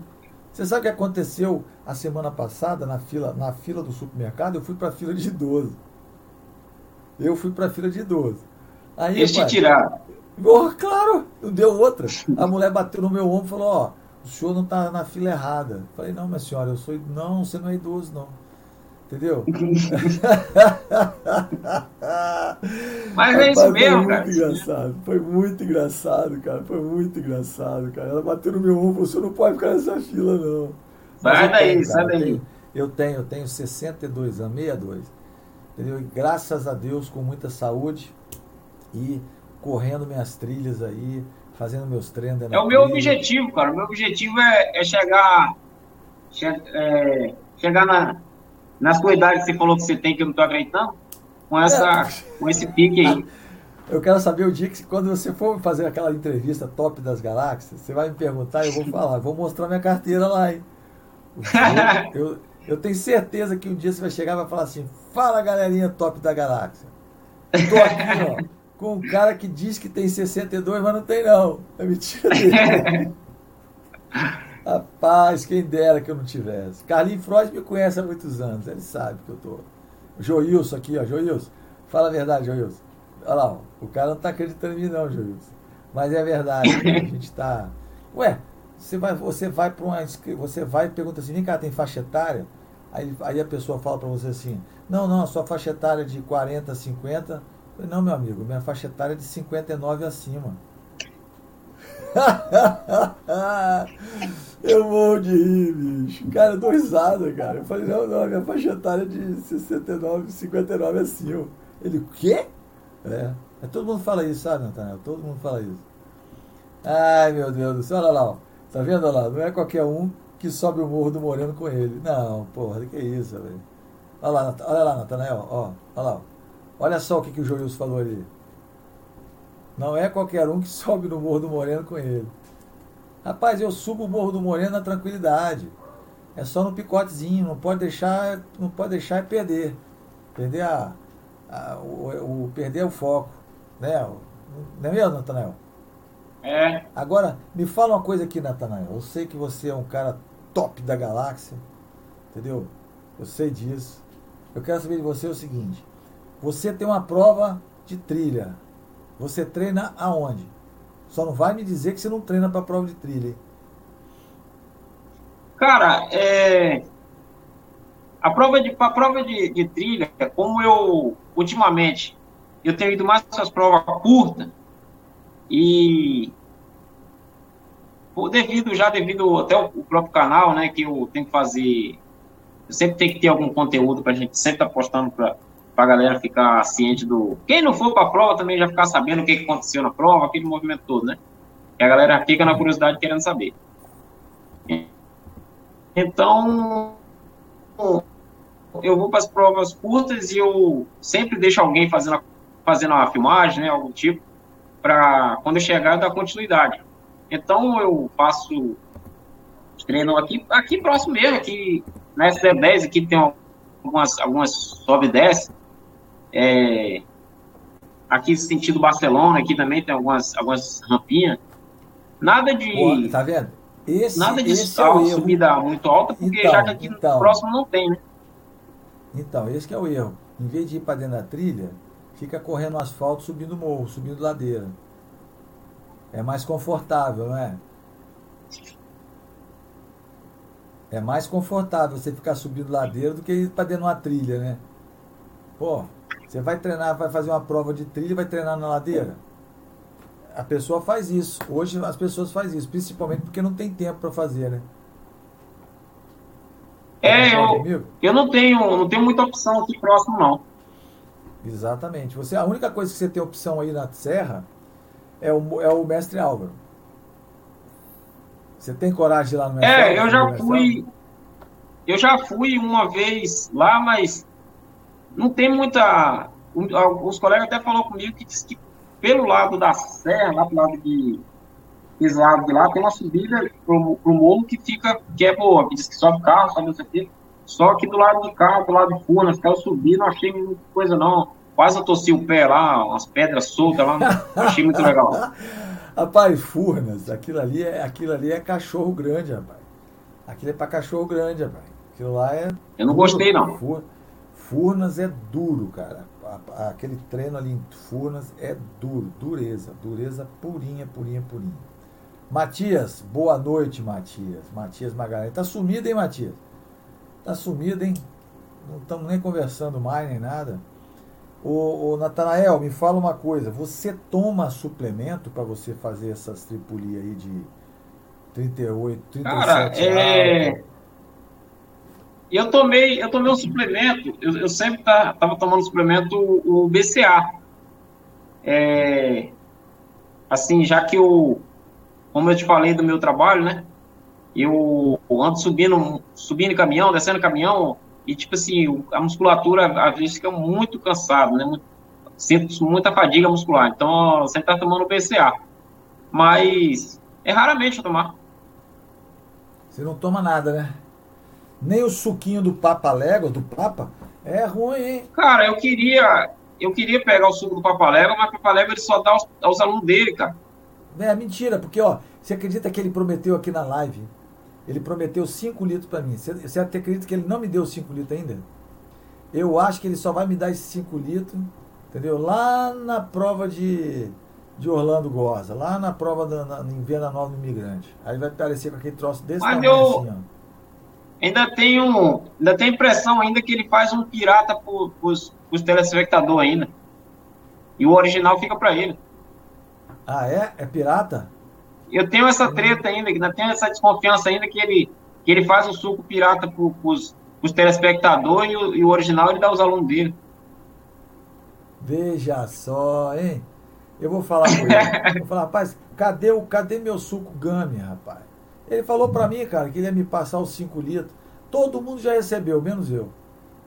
Você sabe o que aconteceu a semana passada na fila, na fila do supermercado? Eu fui para a fila de idoso. Eu fui para a fila de idoso. Aí, Eles te tiraram. Oh, claro, não deu outra. A mulher bateu no meu ombro e falou, ó, oh, o senhor não está na fila errada. Eu falei, não, minha senhora, eu sou. Não, você não é idoso, não. Entendeu? Mas é isso mesmo, foi muito engraçado. Foi muito engraçado, cara. Foi muito engraçado, cara. Ela bateu no meu ombro, você não pode ficar nessa fila, não. Sai daí, sai daí. Eu tenho, eu tenho 62 anos, 62. Entendeu? E graças a Deus, com muita saúde e correndo minhas trilhas aí, fazendo meus treinos. É o meu objetivo, cara. O meu objetivo é, é chegar, che, é, chegar na, na sua idade que você falou que você tem, que eu não estou acreditando, com, essa, é. com esse pique aí. Eu quero saber o dia que, quando você for fazer aquela entrevista top das galáxias, você vai me perguntar e eu vou falar, vou mostrar minha carteira lá, hein? Eu, eu, eu, tenho certeza que um dia você vai chegar e vai falar assim: fala galerinha top da galáxia. Estou aqui, ó, com um cara que diz que tem 62, mas não tem, não. É mentira dele. Rapaz, quem dera que eu não tivesse. Carlinhos Freud me conhece há muitos anos, ele sabe que eu tô. Joilson aqui, ó, Joilson. Fala a verdade, Joilson. Olha lá, o cara não tá acreditando em mim, não, Joilson. Mas é verdade, a gente tá. Ué, você vai, você vai para uma. Você vai e pergunta assim, vem cá, tem faixa etária? Aí, aí a pessoa fala para você assim, não, não, a sua faixa etária é de 40, 50. Falei, não, meu amigo, minha faixa etária é de 59 acima. eu vou de rir, bicho. Cara, eu dou risada, cara. Eu falei, não, não, minha faixa etária é de 69, 59 acima. Ele, o quê? É. é. Todo mundo fala isso, sabe, Nathaniel? Todo mundo fala isso. Ai, meu Deus do céu, olha lá, ó. Tá vendo olha lá? Não é qualquer um que sobe o morro do Moreno com ele. Não, porra, que isso, velho. Olha lá, olha lá, Natanael, ó. Olha lá, ó. Olha só o que, que o Joilson falou ali. Não é qualquer um que sobe no Morro do Moreno com ele. Rapaz, eu subo o Morro do Moreno na tranquilidade. É só no picotezinho, não pode deixar, não pode deixar perder. Perder a, a o, o, perder o foco, né? Não é mesmo, Natanael? É. Agora, me fala uma coisa aqui, Natanael. Eu sei que você é um cara top da galáxia, entendeu? Eu sei disso. Eu quero saber de você o seguinte: você tem uma prova de trilha você treina aonde? Só não vai me dizer que você não treina para prova de trilha. Hein? Cara, é... a prova de, a prova de, de trilha, como eu ultimamente eu tenho ido mais para as provas curtas e devido já devido até o, próprio canal, né, que eu tenho que fazer, eu sempre tenho que ter algum conteúdo para a gente sempre estar tá postando para para a galera ficar ciente do. Quem não for para a prova também já ficar sabendo o que, aconteceu na prova, aquele movimento todo, né? A galera fica na curiosidade querendo saber. Então, eu vou para as provas curtas e eu sempre deixo alguém fazendo, fazendo uma filmagem, né, algum tipo, para quando eu chegar eu dar continuidade. Então eu faço treino aqui, aqui próximo mesmo, aqui na SD10, aqui tem algumas, algumas sobe e desce. É, aqui sentido Barcelona, aqui também tem algumas, algumas rampinhas. Nada de. Tá vendo? Esse, nada de esse é subida muito alta, porque então, já que aqui então, próximo não tem, né? Então, esse é o erro. Em vez de ir para dentro da trilha, fica correndo asfalto, subindo morro, subindo ladeira. É mais confortável, não é? É mais confortável você ficar subindo ladeira do que ir para dentro de uma trilha, né? Pô, você vai treinar, vai fazer uma prova de trilha e vai treinar na ladeira? A pessoa faz isso. Hoje as pessoas fazem isso, principalmente porque não tem tempo para fazer, né? É, eu, eu não tenho, não tenho muita opção aqui próximo, não. Exatamente. Você, a única coisa que você tem opção aí na Serra é o, é o mestre Álvaro. Você tem coragem de ir lá no mestre É, Álvaro, eu já fui. Eu já fui uma vez lá, mas não tem muita. Os colegas até falou comigo que disse que pelo lado da serra, lá pro lado de. Esse lado de lá, tem uma subida pro, pro morro que fica, que é boa, que diz que sobe carro, sobe não sei o quê. Só que do lado de cá, do lado de Furnas, que eu subi, não achei muita coisa não. Quase eu torci o pé lá, umas pedras soltas lá, não achei muito legal. rapaz, Furnas, aquilo ali, é, aquilo ali é cachorro grande, rapaz. Aquilo é pra cachorro grande, rapaz. Aquilo lá é. Eu não gostei, não. Furnas é duro, cara. Aquele treino ali em Furnas é duro, dureza, dureza purinha, purinha, purinha. Matias, boa noite, Matias. Matias Magalhães. Tá sumido, hein, Matias? Tá sumido, hein? Não estamos nem conversando mais, nem nada. Ô, ô Natanael, me fala uma coisa. Você toma suplemento para você fazer essas tripulias aí de 38, 37 Cara, é... Eu tomei, eu tomei um suplemento, eu, eu sempre tá, tava tomando suplemento o, o BCA. É, assim, já que eu, como eu te falei do meu trabalho, né? Eu ando subindo, subindo caminhão, descendo caminhão, e tipo assim, a musculatura às vezes fica muito cansado, né? Sinto muita fadiga muscular. Então, eu sempre tá tomando BCA. Mas é raramente eu tomar. Você não toma nada, né? Nem o suquinho do Papa Légua, do Papa, é ruim, hein? Cara, eu queria, eu queria pegar o suco do Papa Légua, mas o Papa Légua ele só dá aos, aos alunos dele, cara. É mentira, porque ó, você acredita que ele prometeu aqui na live? Ele prometeu 5 litros para mim. Você, você acredita que ele não me deu 5 litros ainda? Eu acho que ele só vai me dar esses 5 litros, entendeu? Lá na prova de, de Orlando Goza, lá na prova da, na, em Venda Nova do Imigrante. Aí vai aparecer com aquele troço desse Mas tamanho eu, assim, ó ainda tenho, ainda tenho impressão ainda que ele faz um pirata para os telespectadores ainda. E o original fica para ele. Ah, é? É pirata? Eu tenho essa treta ainda, ainda tenho essa desconfiança ainda que ele, que ele faz o suco pirata para os telespectadores e o, e o original ele dá aos alunos dele. Veja só, hein? Eu vou falar com ele. vou falar, rapaz, cadê, o, cadê meu suco Gami, rapaz? Ele falou para mim, cara, que ele ia me passar os 5 litros. Todo mundo já recebeu, menos eu.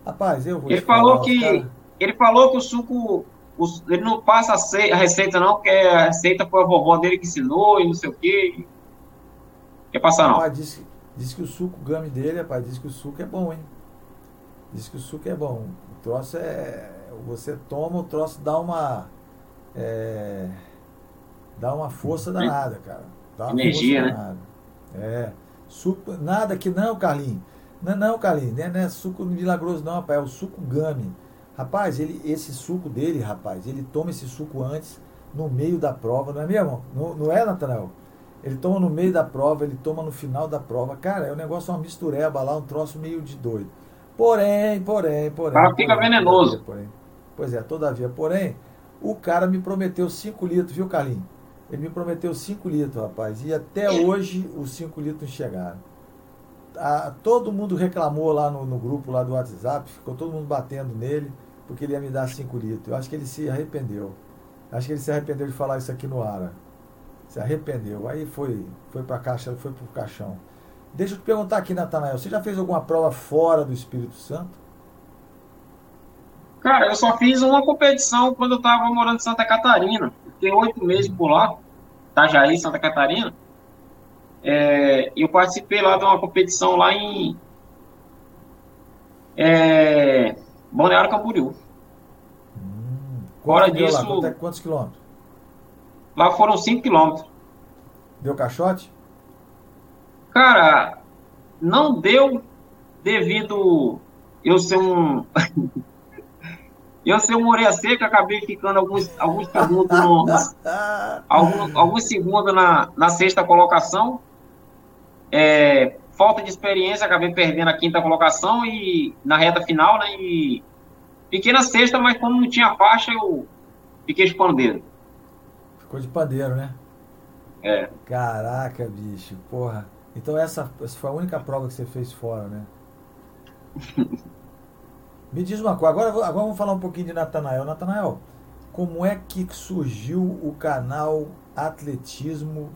Rapaz, eu vou. Ele falou que cara... ele falou que o suco o, ele não passa a receita não, porque a receita foi a vovó dele que ensinou e não sei o quê. Quer passar não? Rapaz, disse, disse que o suco game dele, rapaz, disse que o suco é bom, hein? Diz que o suco é bom. O troço é. Você toma, o troço dá uma. É, dá uma força danada, cara. Dá uma Energia, força né? danada. É. Suco, nada que não, Carlinhos. Não, não, Carlinhos, não é, não é suco milagroso, não, rapaz. É o suco Gami. Rapaz, ele, esse suco dele, rapaz, ele toma esse suco antes, no meio da prova, não é mesmo? Não, não é, Natanael? Ele toma no meio da prova, ele toma no final da prova. Cara, é um negócio, uma mistureba lá, um troço meio de doido. Porém, porém, porém. Ah, fica porém, venenoso. Todavia, porém. Pois é, todavia. Porém, o cara me prometeu 5 litros, viu, Carlinhos? Ele me prometeu 5 litros, rapaz. E até hoje os 5 litros chegaram. A, todo mundo reclamou lá no, no, grupo lá do WhatsApp, ficou todo mundo batendo nele, porque ele ia me dar 5 litros. Eu acho que ele se arrependeu. Acho que ele se arrependeu de falar isso aqui no ar. Se arrependeu. Aí foi, foi para caixa, foi pro caixão. Deixa eu te perguntar aqui, Natanael, você já fez alguma prova fora do Espírito Santo? Cara, eu só fiz uma competição quando eu estava morando em Santa Catarina. Fiquei oito meses por lá. Itajaí, Santa Catarina. É, eu participei lá de uma competição lá em é, Balneário Camboriú. Hum, Fora disso. Lá? É, quantos quilômetros? Lá foram 5 quilômetros. Deu caixote? Cara, não deu devido eu ser um Eu ser um orelha seca, acabei ficando alguns, alguns segundos no, alguns, alguns segundos na, na sexta colocação. É, falta de experiência, acabei perdendo a quinta colocação e na reta final, né? E fiquei na sexta, mas como não tinha faixa, eu fiquei de pandeiro. Ficou de pandeiro, né? É. Caraca, bicho, porra. Então essa, essa foi a única prova que você fez fora, né? Me diz uma coisa, agora, agora vamos falar um pouquinho de Natanael. Natanael, como é que surgiu o canal Atletismo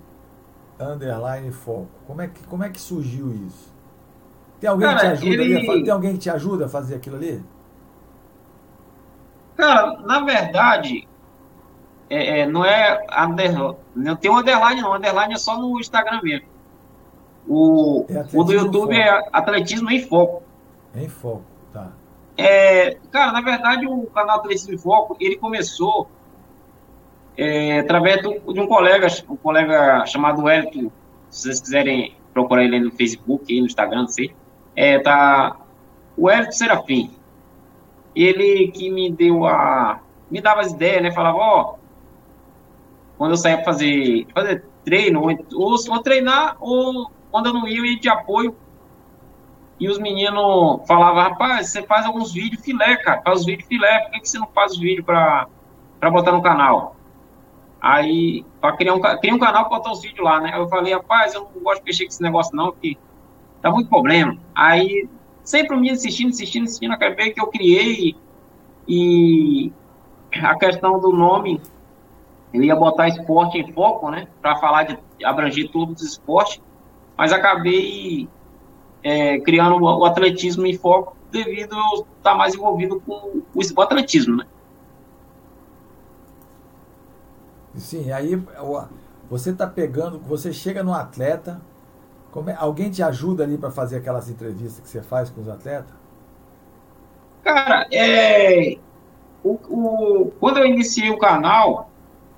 Underline Foco? Como é que, como é que surgiu isso? Tem alguém Cara, que te ajuda ele... ali? Tem alguém que te ajuda a fazer aquilo ali? Cara, na verdade, é, é, não é under, não tem um underline, não. Underline é só no Instagram mesmo. O, é o do YouTube é Atletismo em Foco. Em Foco. É, cara, na verdade, o canal Atletismo em Foco, ele começou é, através do, de um colega, um colega chamado Elton, se vocês quiserem procurar ele no Facebook, no Instagram, não sei. É, tá, o Elton Serafim. Ele que me deu a. Me dava as ideias, né? Falava, ó, quando eu saía para fazer, fazer treino, ou, ou, ou, treinar, ou quando eu não ia, eu ia de apoio. E os meninos falavam, rapaz, você faz alguns vídeos filé, cara, faz os vídeos filé, por que, que você não faz os vídeos para botar no canal? Aí, para criar um, criar um canal para botar os vídeos lá, né? Eu falei, rapaz, eu não gosto de mexer com esse negócio não, porque tá muito problema. Aí, sempre o menino insistindo, insistindo, insistindo, acabei que eu criei e a questão do nome eu ia botar esporte em foco, né? Para falar de abranger todos os esportes, mas acabei é, criando o atletismo em foco devido a eu estar mais envolvido com o atletismo, né? Sim, aí você está pegando, você chega no atleta, é, alguém te ajuda ali para fazer aquelas entrevistas que você faz com os atletas? Cara, é, o, o, quando eu iniciei o canal,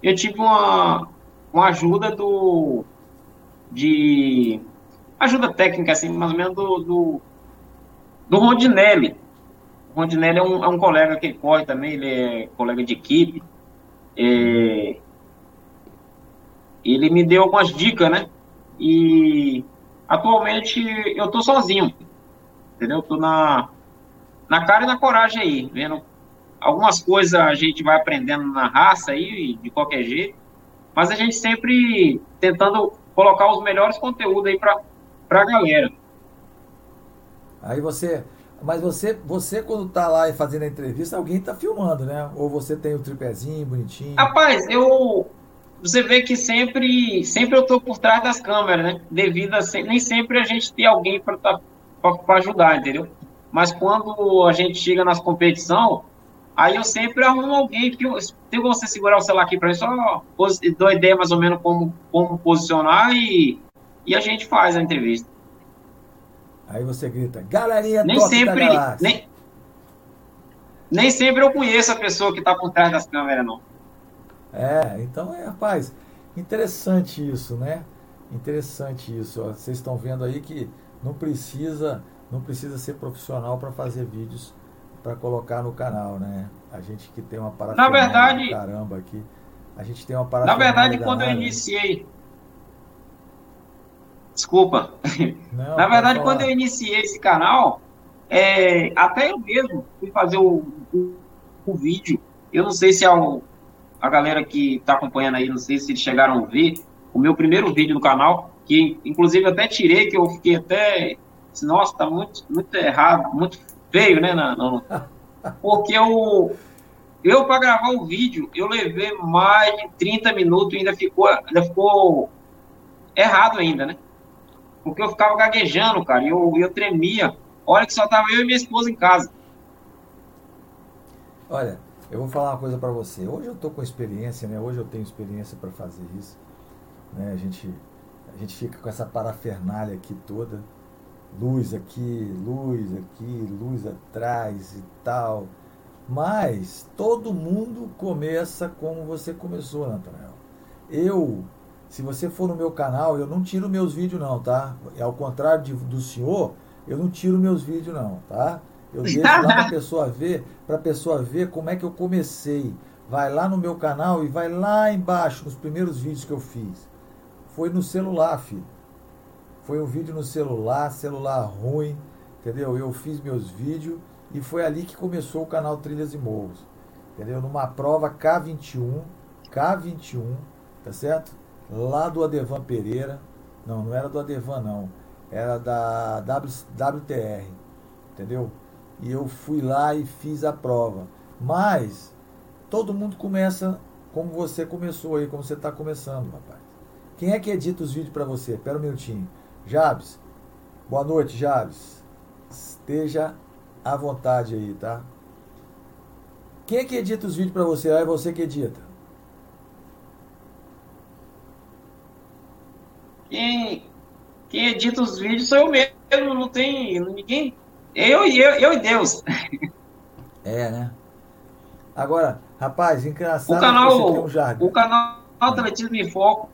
eu tive uma, uma ajuda do de ajuda técnica assim mais ou menos do do, do Rondinelli. O Rondinelli é um, é um colega que corre também ele é colega de equipe. É, ele me deu algumas dicas né? E atualmente eu tô sozinho entendeu? Tô na na cara e na coragem aí vendo Algumas coisas a gente vai aprendendo na raça aí, de qualquer jeito, mas a gente sempre tentando colocar os melhores conteúdos aí para a galera. Aí você, mas você, você quando tá lá fazendo a entrevista, alguém tá filmando, né? Ou você tem o tripézinho bonitinho? Rapaz, eu você vê que sempre, sempre eu tô por trás das câmeras, né? Devido a nem sempre a gente tem alguém para tá, ajudar, entendeu? Mas quando a gente chega nas competição, Aí eu sempre arrumo alguém, que tem você segurar o celular aqui para mim, só dou ideia mais ou menos como, como posicionar e, e a gente faz a entrevista. Aí você grita, galerinha nem sempre, nem, nem sempre eu conheço a pessoa que está por trás das câmeras, não. É, então é, rapaz, interessante isso, né? Interessante isso. Vocês estão vendo aí que não precisa, não precisa ser profissional para fazer vídeos para colocar no canal, né? A gente que tem uma parada Na verdade, caramba aqui. A gente tem uma parada Na verdade, quando eu iniciei Desculpa. Não, Na verdade, quando eu iniciei esse canal, é, até eu mesmo fui fazer o, o, o vídeo. Eu não sei se a, a galera que está acompanhando aí, não sei se eles chegaram a ver o meu primeiro vídeo no canal, que inclusive até tirei, que eu fiquei até. Nossa, tá muito, muito errado, muito veio, né? Porque eu, eu para gravar o vídeo, eu levei mais de 30 minutos e ainda ficou, ainda ficou errado ainda, né? Porque eu ficava gaguejando, cara, e eu, eu tremia. Olha que só tava eu e minha esposa em casa. Olha, eu vou falar uma coisa para você. Hoje eu tô com experiência, né? Hoje eu tenho experiência para fazer isso. Né? A gente a gente fica com essa parafernália aqui toda luz aqui, luz aqui, luz atrás e tal. Mas todo mundo começa como você começou, Natanael. Eu, se você for no meu canal, eu não tiro meus vídeos não, tá? Ao contrário de, do senhor, eu não tiro meus vídeos não, tá? Eu deixo lá para pessoa ver, para pessoa ver como é que eu comecei. Vai lá no meu canal e vai lá embaixo nos primeiros vídeos que eu fiz. Foi no celular, filho. Foi um vídeo no celular, celular ruim, entendeu? Eu fiz meus vídeos e foi ali que começou o canal Trilhas e Morros, entendeu? Numa prova K21, K21, tá certo? Lá do Adevan Pereira, não, não era do Adevan não, era da WTR, entendeu? E eu fui lá e fiz a prova. Mas todo mundo começa como você começou aí, como você está começando, rapaz. Quem é que edita os vídeos para você? Espera um minutinho. Jabes, boa noite, Jabes. Esteja à vontade aí, tá? Quem é que edita os vídeos para você? Ah, é você que edita. Quem, quem edita os vídeos sou eu mesmo, não tem ninguém. Eu e eu, eu e Deus. É, né? Agora, rapaz, engraçado o canal, um O canal Atletismo em Foco.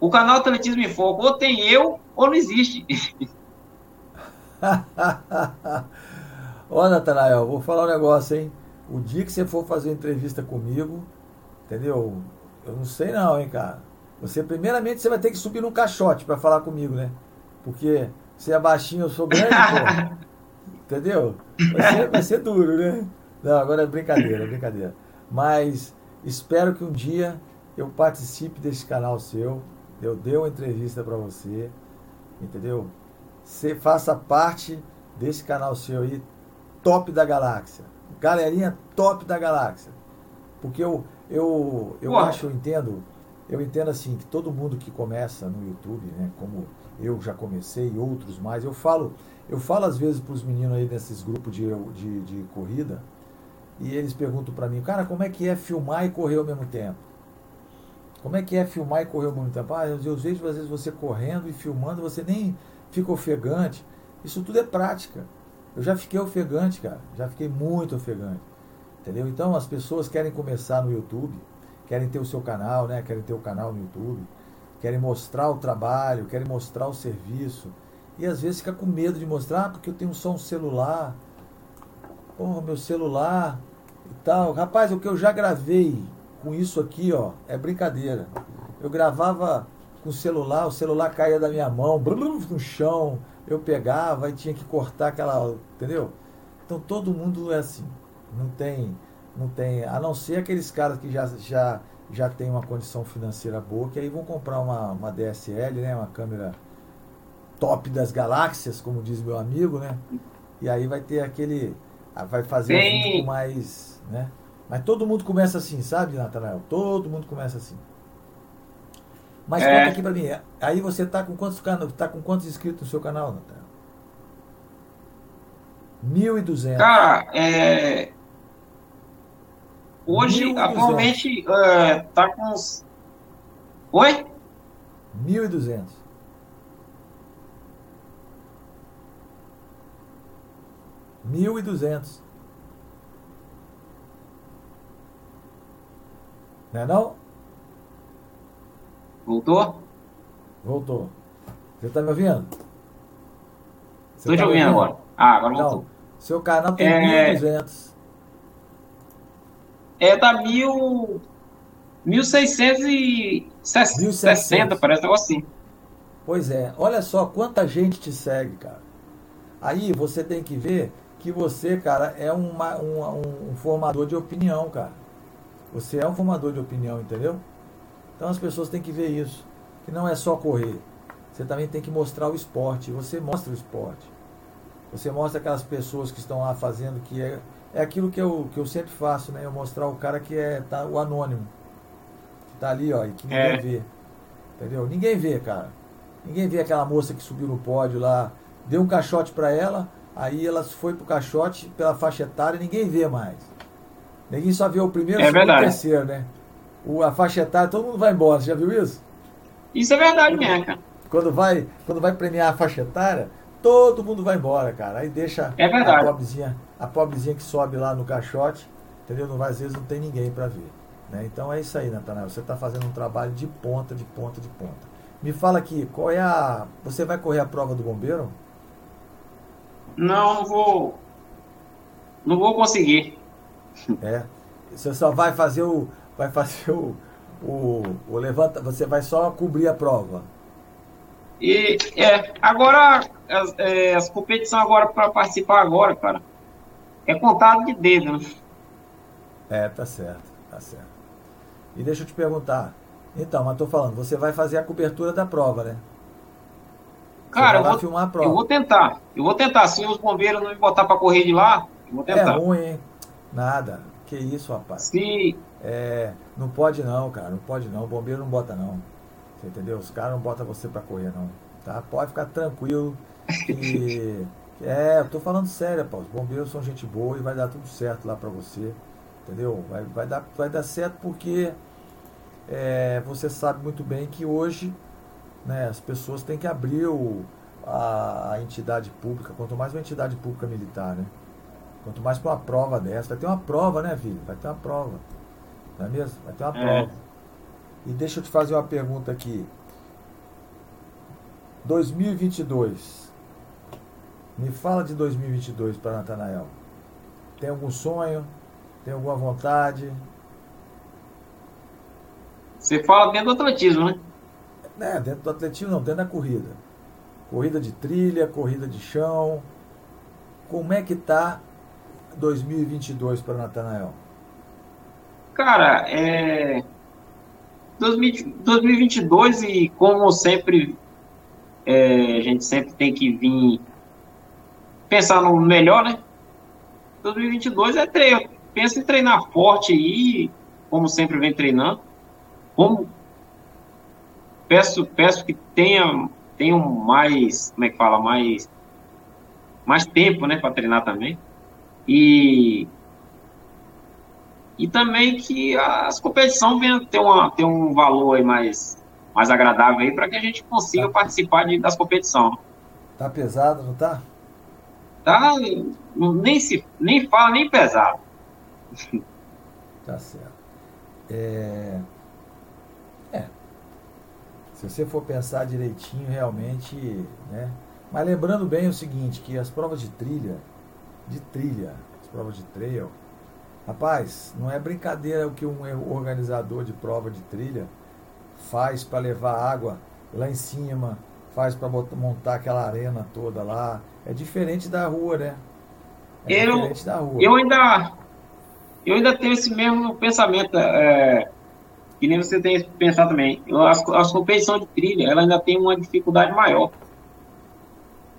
O canal Atletismo em Foco, ou tem eu, ou não existe. Ó, Natanael, vou falar um negócio, hein? O dia que você for fazer entrevista comigo, entendeu? Eu não sei não, hein, cara. Você, primeiramente, você vai ter que subir num caixote para falar comigo, né? Porque você é baixinho, eu sou grande, pô. Entendeu? Vai ser, vai ser duro, né? Não, agora é brincadeira, é brincadeira. Mas espero que um dia eu participe desse canal seu, eu dê uma entrevista para você, entendeu? Você faça parte desse canal seu aí, top da galáxia. Galerinha top da galáxia. Porque eu, eu, eu acho, eu entendo, eu entendo assim, que todo mundo que começa no YouTube, né, como eu já comecei e outros mais, eu falo, eu falo às vezes para os meninos aí nesses grupos de, de, de corrida, e eles perguntam para mim, cara, como é que é filmar e correr ao mesmo tempo? Como é que é filmar e correr ao mesmo tempo? Ah, eu, eu vejo às vezes você correndo e filmando, você nem fica ofegante. Isso tudo é prática. Eu já fiquei ofegante, cara. Já fiquei muito ofegante. Entendeu? Então as pessoas querem começar no YouTube, querem ter o seu canal, né? Querem ter o canal no YouTube, querem mostrar o trabalho, querem mostrar o serviço. E às vezes fica com medo de mostrar, ah, porque eu tenho só um celular. Porra, meu celular e tal. Rapaz, o que eu já gravei com isso aqui, ó, é brincadeira. Eu gravava com o celular, o celular caía da minha mão, no chão, eu pegava e tinha que cortar aquela, entendeu? Então todo mundo é assim. Não tem, não tem, a não ser aqueles caras que já já já tem uma condição financeira boa, que aí vão comprar uma, uma DSL, né, uma câmera top das galáxias, como diz meu amigo, né? E aí vai ter aquele vai fazer um vídeo mais, né? Mas todo mundo começa assim, sabe, Natanael? Todo mundo começa assim. Mas é. conta aqui pra mim. Aí você tá com quantos, tá com quantos inscritos no seu canal, Natália? 1.200. Cara, é... Hoje, 1. atualmente, é, tá com uns... Oi? 1.200. Mil e duzentos. Não é não? Voltou? Voltou. Você está me ouvindo? Estou tá te ouvindo agora. Ah, agora voltou. Não, seu canal tem é... 1.200. É, tá mil... 1.660, parece um negócio assim. Pois é. Olha só quanta gente te segue, cara. Aí você tem que ver que você, cara, é uma, um, um formador de opinião, cara. Você é um formador de opinião, entendeu? Então as pessoas têm que ver isso, que não é só correr. Você também tem que mostrar o esporte. Você mostra o esporte. Você mostra aquelas pessoas que estão lá fazendo que é, é aquilo que eu, que eu sempre faço, né? Eu mostrar o cara que é tá, o anônimo. Que tá ali, ó, e que ninguém é. vê. Entendeu? Ninguém vê, cara. Ninguém vê aquela moça que subiu no pódio lá, deu um caixote para ela, aí ela foi pro caixote pela faixa etária e ninguém vê mais. Ninguém só vê o primeiro, é o terceiro, né? o, a faixa etária, todo mundo vai embora. Você já viu isso? Isso é verdade mesmo, cara. Quando vai, quando vai premiar a faixa etária, todo mundo vai embora, cara. Aí deixa é a pobrezinha, a pobrezinha que sobe lá no caixote, entendeu? Não vai, às vezes não tem ninguém para ver. Né? Então é isso aí, Natanael. Você está fazendo um trabalho de ponta, de ponta, de ponta. Me fala aqui, qual é a. Você vai correr a prova do bombeiro? Não, não vou. Não vou conseguir. É. Você só vai fazer o, vai fazer o, o, o levanta, você vai só cobrir a prova. E é, agora as, é, as competições agora para participar agora, cara, é contado de dedo, né? É, tá certo, tá certo. E deixa eu te perguntar. Então, mas tô falando, você vai fazer a cobertura da prova, né? Você cara, eu vou, filmar a prova. eu vou tentar. Eu vou tentar. Se os bombeiros não me botar para correr de lá, eu vou tentar. É ruim, hein? Nada. Que isso, rapaz. Se, é, não pode não, cara, não pode não. O bombeiro não bota não. Você entendeu? Os caras não botam você para correr não. Tá? Pode ficar tranquilo que. é, eu tô falando sério, pô. Os bombeiros são gente boa e vai dar tudo certo lá para você. Entendeu? Vai, vai, dar, vai dar certo porque é, você sabe muito bem que hoje né, as pessoas têm que abrir o, a, a, entidade pública, quanto mais uma entidade pública militar, né? Quanto mais para uma prova dessa. Vai ter uma prova, né, filho? Vai ter uma prova. Não é mesmo? Vai ter uma é. prova. E deixa eu te fazer uma pergunta aqui. 2022. Me fala de 2022 para Natanael. Tem algum sonho? Tem alguma vontade? Você fala dentro do atletismo, né? É, dentro do atletismo não, dentro da corrida. Corrida de trilha, corrida de chão. Como é que tá 2022 para Natanael? Cara, é 2022 e como sempre é, a gente sempre tem que vir pensar no melhor, né? 2022 é treino. Pensa em treinar forte aí, como sempre vem treinando. Como peço, peço que tenha, tenham mais, como é que fala, mais, mais tempo, né, para treinar também. E e também que as competições venham ter, uma, ter um valor aí mais, mais agradável aí para que a gente consiga tá. participar de, das competições. Tá pesado, não tá? Tá, nem se nem fala nem pesado. Tá certo. É... é. Se você for pensar direitinho, realmente, né? Mas lembrando bem o seguinte, que as provas de trilha, de trilha, as provas de trail, rapaz, não é brincadeira o que um organizador de prova de trilha faz para levar água lá em cima, faz para montar aquela arena toda lá. É diferente da rua, né? É eu, diferente da rua. Eu ainda, eu ainda tenho esse mesmo pensamento, é, que nem você tem pensado também. As, as competições de trilha, ela ainda tem uma dificuldade maior.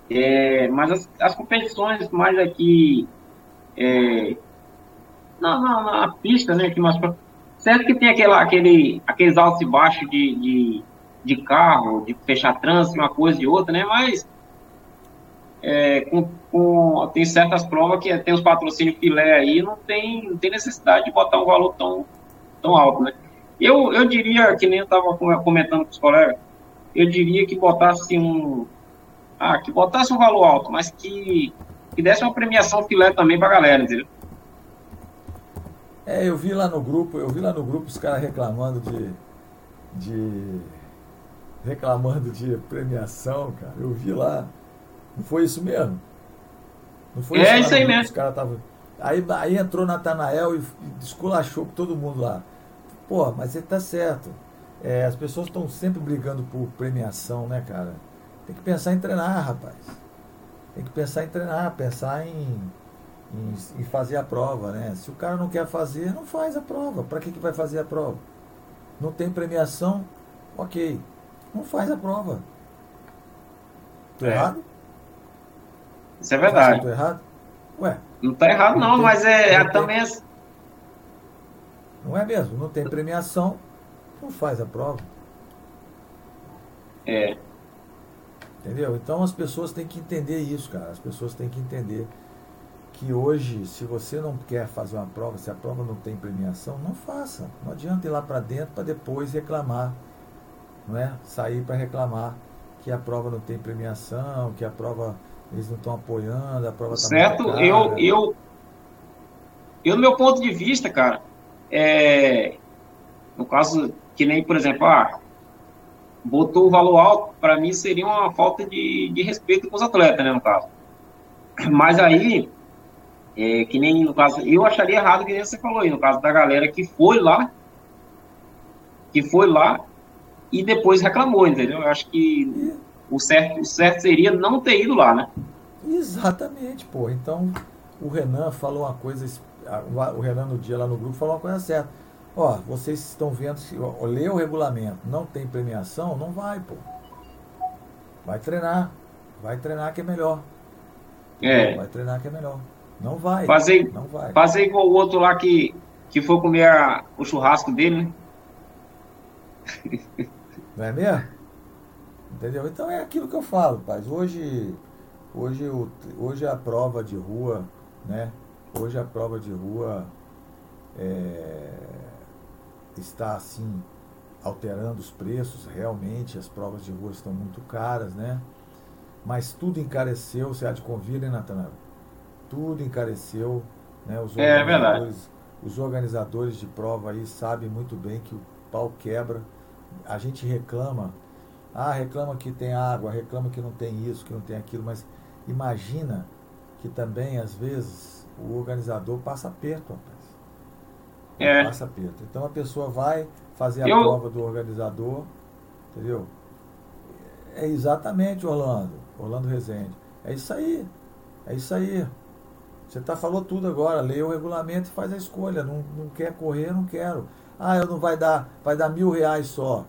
É, mas as, as, competições mais aqui é, na, na, na, pista, né? Aqui mais certo que tem aquela, aquele, aqueles altos e baixos de, de, de carro, de fechar trânsito, uma coisa e outra, né? Mas é, com, com, tem certas provas que tem os patrocínios filé aí, não tem, não tem necessidade de botar um valor tão, tão alto, né? Eu, eu diria, que nem eu estava comentando com os colegas, eu diria que botasse um. Ah, que botasse um valor alto, mas que, que desse uma premiação filé também para a galera, entendeu? É, eu vi lá no grupo, eu vi lá no grupo os caras reclamando de. de. reclamando de premiação, cara. Eu vi lá. Não foi isso mesmo? Não foi é isso, aí mesmo. Os caras tavam... aí, aí entrou Natanael e, e esculachou todo mundo lá. Pô, mas ele tá certo. É, as pessoas estão sempre brigando por premiação, né, cara? Tem que pensar em treinar, rapaz. Tem que pensar em treinar, pensar em, em, em fazer a prova, né? Se o cara não quer fazer, não faz a prova. Para que, que vai fazer a prova? Não tem premiação? Ok. Não faz a prova. Tô é. errado? Isso é verdade. Estou errado? Ué. Não está errado, não, não mas é, é também. É... Não é mesmo? Não tem premiação, não faz a prova. É. Entendeu? Então as pessoas têm que entender isso, cara. As pessoas têm que entender que hoje, se você não quer fazer uma prova, se a prova não tem premiação, não faça. Não adianta ir lá para dentro para depois reclamar, não é? Sair para reclamar que a prova não tem premiação, que a prova eles não estão apoiando, a prova está Certo, eu, eu, eu, no meu ponto de vista, cara, é, no caso, que nem, por exemplo, ah, botou o valor alto, para mim seria uma falta de, de respeito com os atletas, né, no caso. Mas aí, é, que nem no caso, eu acharia errado que nem você falou aí, no caso da galera que foi lá, que foi lá e depois reclamou, entendeu? Eu acho que o certo, o certo seria não ter ido lá, né? Exatamente, pô. Então, o Renan falou uma coisa, o Renan no dia lá no grupo falou uma coisa certa. Ó, vocês estão vendo, se lê o regulamento, não tem premiação, não vai, pô. Vai treinar. Vai treinar que é melhor. É. Vai treinar que é melhor. Não vai. Fazer, não vai. fazer igual o outro lá que, que foi comer a, o churrasco dele, né? Não é mesmo? Entendeu? Então é aquilo que eu falo, paz. Hoje, hoje, hoje a prova de rua, né? Hoje a prova de rua é, está assim alterando os preços, realmente as provas de rua estão muito caras, né? Mas tudo encareceu, você há de convir, né, Natanael? Tudo encareceu, né? Os é verdade. Os organizadores de prova aí sabem muito bem que o pau quebra. A gente reclama, ah, reclama que tem água, reclama que não tem isso, que não tem aquilo, mas imagina que também, às vezes, o organizador passa aperto, rapaz. É. Passa aperto. Então a pessoa vai fazer a Eu... prova do organizador, entendeu? É exatamente, Orlando, Orlando Rezende. É isso aí. É isso aí. Você tá, falou tudo agora, lê o regulamento e faz a escolha. Não, não quer correr, não quero. Ah, eu não vai dar, vai dar mil reais só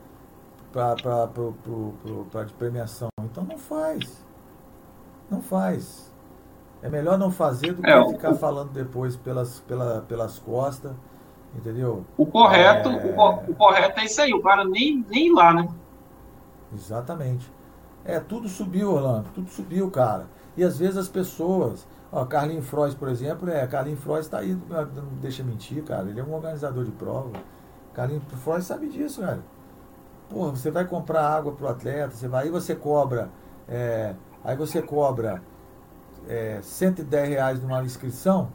para de premiação. Então não faz. Não faz. É melhor não fazer do que é, ficar o... falando depois pelas, pela, pelas costas. Entendeu? O correto, é... o, o, correto é isso aí, o cara nem, nem lá, né? Exatamente. É, tudo subiu, Orlando, tudo subiu, cara. E às vezes as pessoas. Ó, Carlinhos Frois, por exemplo, é, Carlinhos Frois está aí, não deixa mentir, cara. Ele é um organizador de prova. Carlinhos Frois sabe disso, cara. Porra, você vai comprar água pro atleta, você vai, aí você cobra. É, aí você cobra é, 110 reais numa inscrição,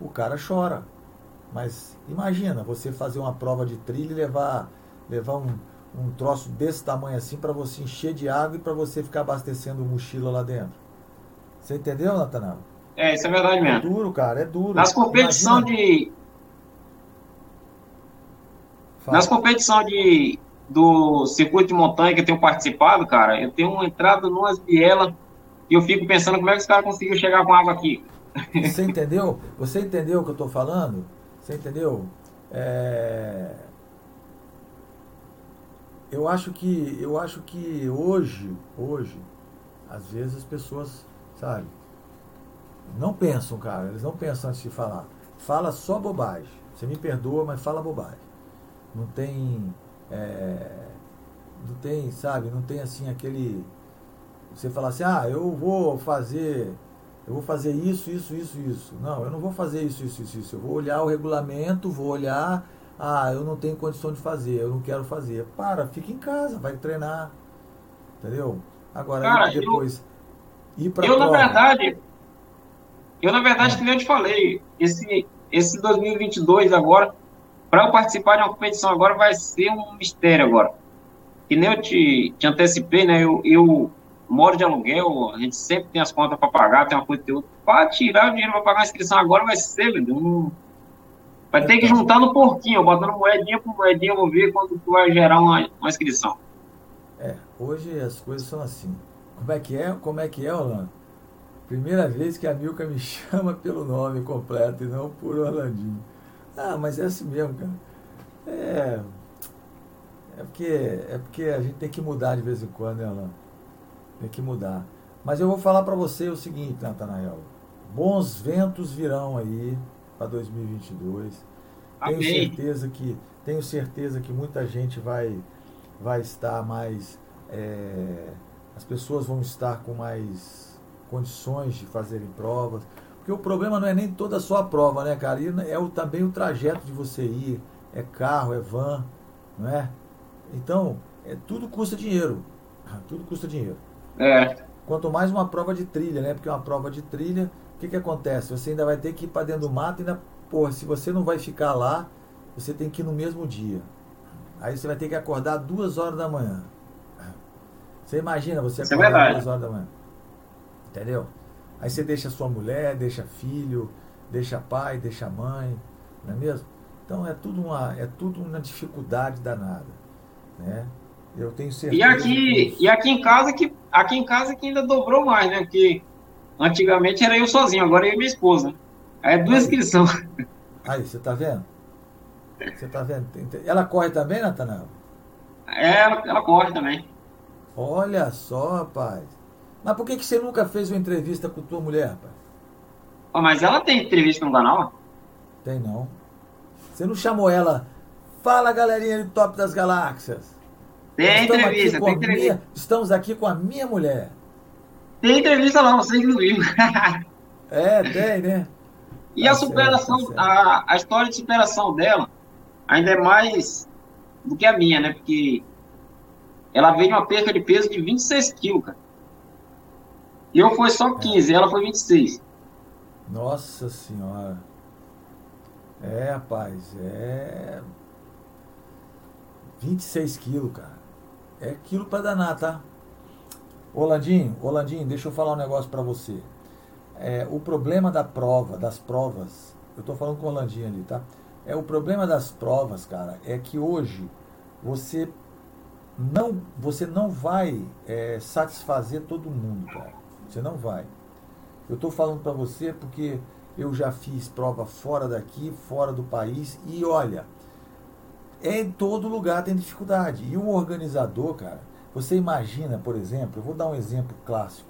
o cara chora. Mas imagina você fazer uma prova de trilha e levar, levar um, um troço desse tamanho assim para você encher de água e para você ficar abastecendo mochila lá dentro. Você entendeu, Natanael? É, isso é verdade mesmo. É duro, cara, é duro. Nas competições de. Fala. Nas competições de, do circuito de montanha que eu tenho participado, cara, eu tenho uma entrada numas bielas e eu fico pensando como é que os caras conseguiram chegar com água aqui. Você entendeu? Você entendeu o que eu estou falando? Você entendeu? É... Eu acho que eu acho que hoje, hoje, às vezes as pessoas, sabe, não pensam, cara, eles não pensam antes de falar. Fala só bobagem. Você me perdoa, mas fala bobagem. Não tem. É... não tem, sabe, não tem assim aquele. Você fala assim, ah, eu vou fazer eu vou fazer isso, isso, isso, isso. Não, eu não vou fazer isso, isso, isso, isso. Eu vou olhar o regulamento, vou olhar, ah, eu não tenho condição de fazer, eu não quero fazer. Para, fica em casa, vai treinar. Entendeu? Agora, Cara, depois eu, ir Eu, prova. na verdade, eu, na verdade, é. que nem eu te falei, esse, esse 2022 agora, para eu participar de uma competição agora, vai ser um mistério agora. Que nem eu te, te antecipei, né? Eu, eu moro de aluguel, a gente sempre tem as contas para pagar, tem uma coisa e outra. Para tirar o dinheiro para pagar a inscrição agora vai ser, velho. Vai ter que juntar no porquinho, botando moedinha por moedinha, eu vou ver quando tu vai gerar uma, uma inscrição. É, hoje as coisas são assim. Como é que é? Como é que é, Orlando? Primeira vez que a Milka me chama pelo nome completo e não por Orlandinho. Ah, mas é assim mesmo, cara. É. É porque, é porque a gente tem que mudar de vez em quando, né, Orlando? Tem que mudar. Mas eu vou falar para você o seguinte, Natanael. Bons ventos virão aí para 2022. Amém. Tenho certeza que tenho certeza que muita gente vai vai estar mais é, as pessoas vão estar com mais condições de fazerem provas. Porque o problema não é nem toda a sua prova, né, cara? E é o, também o trajeto de você ir. É carro, é van, não é? Então, é, tudo custa dinheiro. Tudo custa dinheiro. É. Quanto mais uma prova de trilha, né? Porque uma prova de trilha, o que, que acontece? Você ainda vai ter que ir para dentro do mato e ainda, porra, se você não vai ficar lá, você tem que ir no mesmo dia. Aí você vai ter que acordar duas horas da manhã. Você imagina você é acordar é duas horas da manhã. Entendeu? Aí você deixa sua mulher, deixa filho, deixa pai, deixa mãe, não é mesmo? Então é tudo uma, é tudo uma dificuldade danada, né? Eu tenho certeza. E aqui, e aqui em casa que aqui em casa que ainda dobrou mais, né? Porque antigamente era eu sozinho, agora eu e minha esposa. Aí é duas inscrições. Aí, você tá vendo? Você tá vendo? Ela corre também, Natanael? É, ela, ela corre também. Olha só, rapaz. Mas por que, que você nunca fez uma entrevista com tua mulher, rapaz? Oh, mas ela tem entrevista no canal? Tem não. Você não chamou ela? Fala, galerinha do Top das Galáxias. Tem entrevista, tem entrevista. Minha, estamos aqui com a minha mulher. Tem entrevista lá, vocês não viram. é, tem, né? E tá a superação, certo, tá a, a história de superação dela ainda é mais do que a minha, né? Porque ela veio de uma perca de peso de 26 quilos, cara. Eu foi só 15, é. ela foi 26. Nossa senhora. É, rapaz, é. 26 quilos, cara. É quilo pra danar, tá? Olandinho, Olandinho, deixa eu falar um negócio para você. É, o problema da prova, das provas, eu tô falando com o Olandinho ali, tá? É o problema das provas, cara, é que hoje você não, você não vai é, satisfazer todo mundo, cara. Você não vai. Eu estou falando para você porque eu já fiz prova fora daqui, fora do país e olha, é em todo lugar tem dificuldade. E o organizador, cara, você imagina, por exemplo, eu vou dar um exemplo clássico.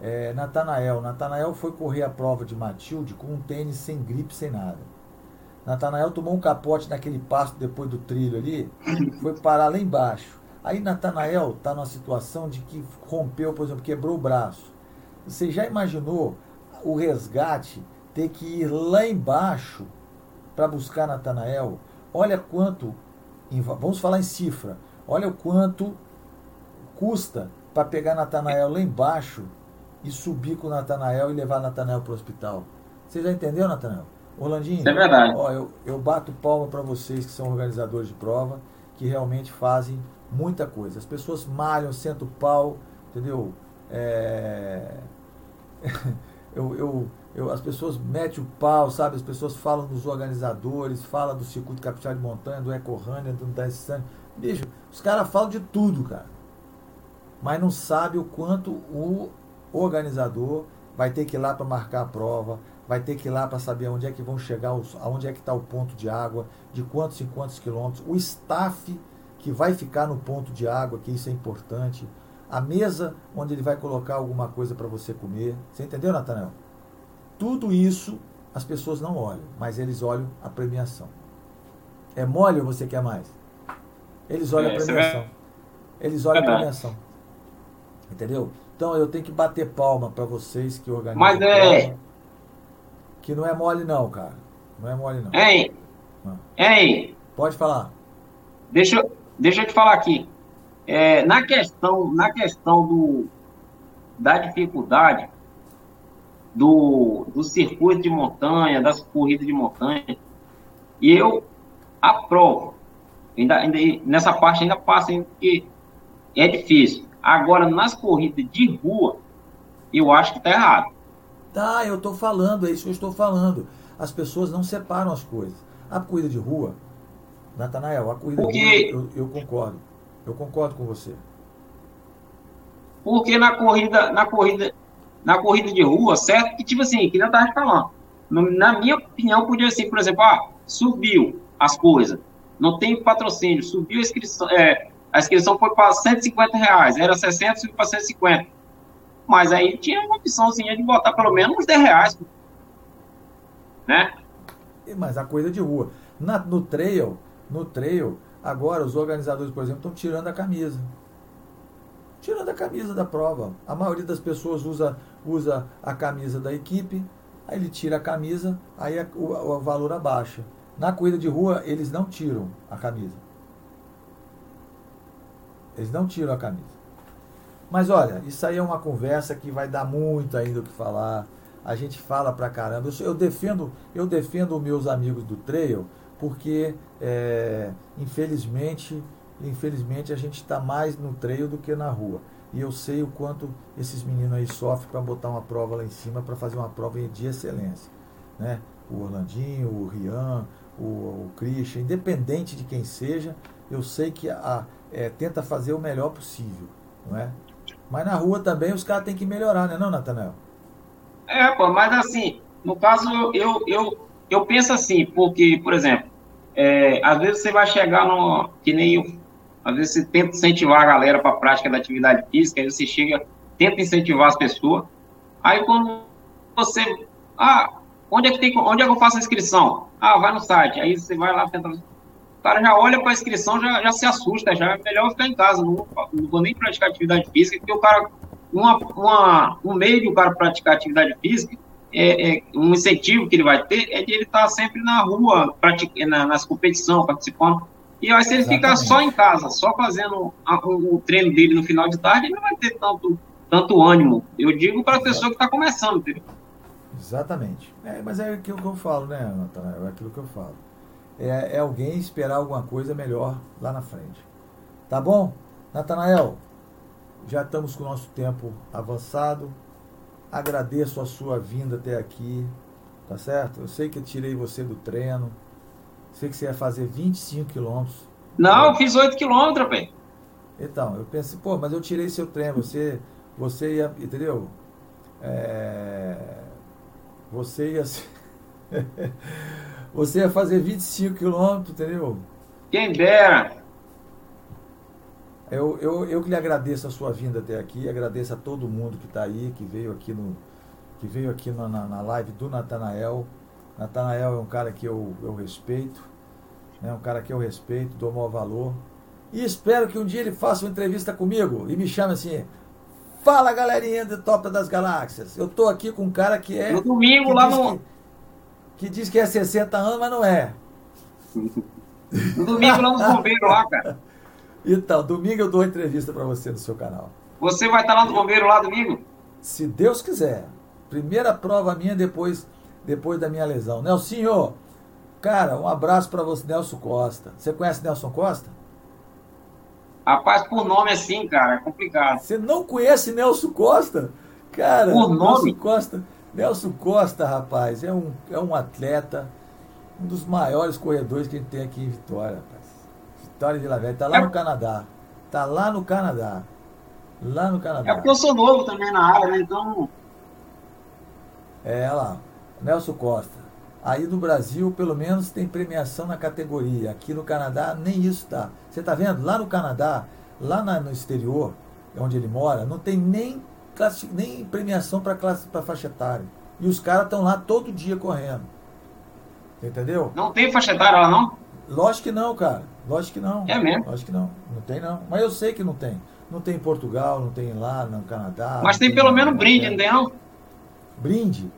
É, Natanael. Natanael foi correr a prova de Matilde com um tênis sem gripe, sem nada. Natanael tomou um capote naquele pasto depois do trilho ali, foi parar lá embaixo. Aí Natanael está numa situação de que rompeu, por exemplo, quebrou o braço. Você já imaginou o resgate ter que ir lá embaixo para buscar Natanael? Olha quanto, vamos falar em cifra, olha o quanto custa para pegar Natanael lá embaixo e subir com Natanael e levar Natanael para o hospital. Você já entendeu, Natanael? Orlandinho, Isso é verdade. Ó, eu, eu bato palma para vocês que são organizadores de prova, que realmente fazem muita coisa. As pessoas malham, sentam o pau, entendeu? É... eu, eu, eu, as pessoas metem o pau, sabe? As pessoas falam dos organizadores, falam do circuito capital de montanha, do Ecorunner, do Dessan. Bicho, os caras falam de tudo, cara. Mas não sabe o quanto o organizador vai ter que ir lá para marcar a prova, vai ter que ir lá para saber onde é que vão chegar, aonde é que está o ponto de água, de quantos em quantos quilômetros, o staff que vai ficar no ponto de água, que isso é importante, a mesa onde ele vai colocar alguma coisa para você comer. Você entendeu, Natanel? Tudo isso as pessoas não olham, mas eles olham a premiação. É mole ou você quer mais? Eles olham é, a premiação. Eles olham a premiação. Entendeu? Então eu tenho que bater palma para vocês que organizam. Mas é. Que não é mole, não, cara. Não é mole, não. Ei! Ah. Ei! Pode falar. Deixa, deixa eu te falar aqui. É, na questão, na questão do, da dificuldade do, do circuito de montanha, das corridas de montanha, eu aprovo. Ainda, ainda, nessa parte ainda passa, porque é difícil. Agora, nas corridas de rua, eu acho que está errado. Tá, eu estou falando, é isso que eu estou falando. As pessoas não separam as coisas. A corrida de rua, Natanael, a corrida Porque... de rua, eu, eu concordo. Eu concordo com você. Porque na corrida, na corrida, na corrida de rua, certo? Que tipo assim, que não estava falando. Na minha opinião, podia ser, por exemplo, ah, subiu as coisas, não tem patrocínio, subiu a inscrição, é, a inscrição foi para 150 reais, era 60, subiu para 150. Mas aí tinha uma opçãozinha de botar pelo menos uns 10 reais. Né? Mas a coisa de rua. Na, no trail, no trail, agora os organizadores, por exemplo, estão tirando a camisa. Tirando a camisa da prova. A maioria das pessoas usa, usa a camisa da equipe, aí ele tira a camisa, aí a, o, o valor abaixa. Na corrida de rua, eles não tiram a camisa. Eles não tiram a camisa. Mas olha, isso aí é uma conversa que vai dar muito ainda o que falar. A gente fala pra caramba. Eu, eu defendo, eu defendo meus amigos do trail porque é, infelizmente, infelizmente a gente está mais no trail do que na rua. E eu sei o quanto esses meninos aí sofrem para botar uma prova lá em cima, para fazer uma prova de excelência. Né? O Orlandinho, o Rian, o, o Christian, independente de quem seja, eu sei que a, é, tenta fazer o melhor possível, não é? Mas na rua também os caras têm que melhorar, né, não, Natanel? É, pô, mas assim, no caso, eu, eu, eu penso assim, porque, por exemplo, é, às vezes você vai chegar no. Que nem eu, às vezes você tenta incentivar a galera para a prática da atividade física, aí você chega, tenta incentivar as pessoas, aí quando você. Ah, onde é que, tem, onde é que eu faço a inscrição? Ah, vai no site, aí você vai lá, tenta o cara já olha para a inscrição, já, já se assusta, já é melhor ficar em casa, não, não vou nem praticar atividade física, porque o cara, uma, uma, um meio de o cara praticar atividade física, é, é, um incentivo que ele vai ter é de ele estar tá sempre na rua, pratica, na, nas competições, participando. E aí, se ele Exatamente. ficar só em casa, só fazendo a, o, o, treino dele no final de tarde, ele não vai ter tanto, tanto ânimo. Eu digo para a pessoa que está começando, entendeu? Exatamente. É, mas é aquilo que eu falo, né, Natanael? É aquilo que eu falo. É, é alguém esperar alguma coisa melhor lá na frente. Tá bom? Natanael, já estamos com o nosso tempo avançado. Agradeço a sua vinda até aqui, tá certo? Eu sei que eu tirei você do treino. Sei que você ia fazer 25 quilômetros. Não, eu fiz 8 quilômetros, bem. Então, eu pensei, pô, mas eu tirei seu treino. Você, você ia, entendeu? É, você ia. você ia fazer 25 quilômetros, entendeu? Quem dera. Eu, eu, eu que lhe agradeço a sua vinda até aqui, agradeço a todo mundo que está aí, que veio aqui no que veio aqui na, na live do Natanael. Natanael é um cara que eu, eu respeito, é um cara que eu respeito, dou maior valor. E espero que um dia ele faça uma entrevista comigo e me chame assim. Fala galerinha do Top das Galáxias. Eu tô aqui com um cara que é. No domingo lá no. Que, que, diz que é 60 anos, mas não é. No domingo lá nos bombeiros lá, cara. Então, domingo eu dou uma entrevista para você no seu canal. Você vai estar lá no bombeiro lá domingo? Se Deus quiser. Primeira prova minha depois, depois da minha lesão. Nelsinho, cara, um abraço para você, Nelson Costa. Você conhece Nelson Costa? Rapaz, por nome assim, cara, é complicado. Você não conhece Nelson Costa? Cara, por nome? Nelson Costa, Nelson Costa, rapaz, é um, é um atleta, um dos maiores corredores que a gente tem aqui em Vitória, rapaz. Vitória de Vila Velha, tá lá é... no Canadá. Tá lá no Canadá. Lá no Canadá. É porque eu sou novo também na área, né? Então. É, olha lá. Nelson Costa. Aí no Brasil, pelo menos, tem premiação na categoria. Aqui no Canadá, nem isso tá. Você tá vendo? Lá no Canadá, lá na, no exterior, onde ele mora, não tem nem, nem premiação para classe para faixa etária. E os caras estão lá todo dia correndo. Entendeu? Não tem faixa etária lá, não? Lógico que não, cara. Lógico que não. É mesmo? Lógico que não. Não tem, não. Mas eu sei que não tem. Não tem em Portugal, não tem lá no Canadá. Mas tem, tem pelo menos brinde, não tem, não? Brinde?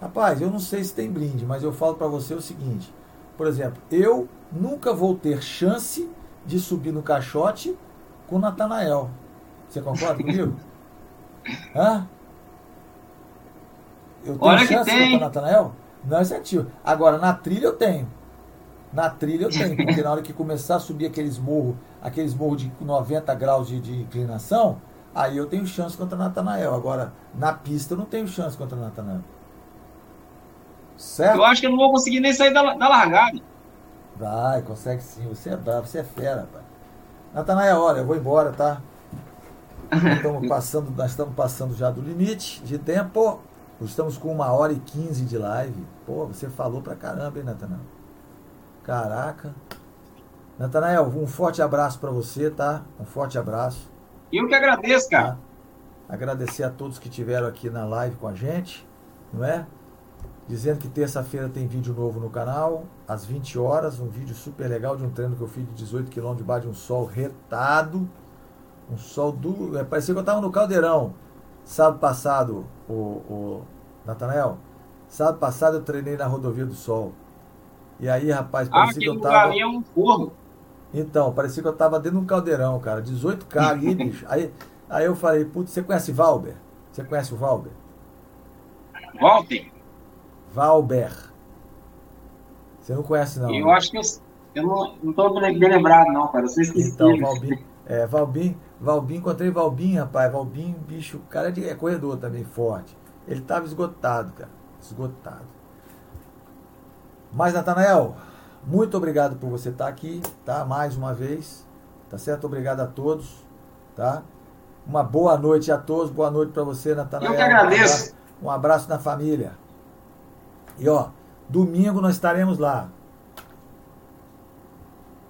Rapaz, eu não sei se tem brinde, mas eu falo para você o seguinte. Por exemplo, eu nunca vou ter chance de subir no caixote com o Natanael. Você concorda comigo? Hã? Eu tenho Olha chance tem. com o Natanael? Não é certinho. Agora, na trilha eu tenho. Na trilha eu tenho, porque na hora que começar a subir aqueles morros, aqueles morros de 90 graus de, de inclinação, aí eu tenho chance contra Natanael. Agora, na pista eu não tenho chance contra Natanael. Certo? Eu acho que eu não vou conseguir nem sair da, da largada. Vai, consegue sim. Você é bravo, você é fera, rapaz. Natanael, olha, eu vou embora, tá? Estamos passando, nós estamos passando já do limite de tempo. Estamos com uma hora e quinze de live. Pô, você falou pra caramba, hein, Natanael? Caraca. Natanael, um forte abraço para você, tá? Um forte abraço. Eu que agradeço, cara. Tá? Agradecer a todos que estiveram aqui na live com a gente, não é? Dizendo que terça-feira tem vídeo novo no canal, às 20 horas, um vídeo super legal de um treino que eu fiz de 18 km debaixo de um sol retado. Um sol duro. É, parecia que eu estava no caldeirão. Sábado passado, o, o Natanael, sábado passado eu treinei na rodovia do Sol. E aí, rapaz, parecia ah, que eu tava. Ali é um forno. Então, parecia que eu tava dentro de um caldeirão, cara. 18K ali, bicho. Aí, aí eu falei, putz, você conhece Valber? Você conhece o Valber? Walter? Valber. Você não conhece, não? Eu né? acho que eu, eu não, não tô bem lembrado, não, cara. Você esqueci. Então, Valbim. É, Valbim, Valbim, encontrei Valbim, rapaz. Valbim, bicho, o cara é, de, é corredor também, forte. Ele tava esgotado, cara. Esgotado. Mas, Natanael, muito obrigado por você estar aqui, tá? Mais uma vez, tá certo? Obrigado a todos, tá? Uma boa noite a todos, boa noite para você, Natanael. Eu que agradeço. Um abraço, na família. E ó, domingo nós estaremos lá.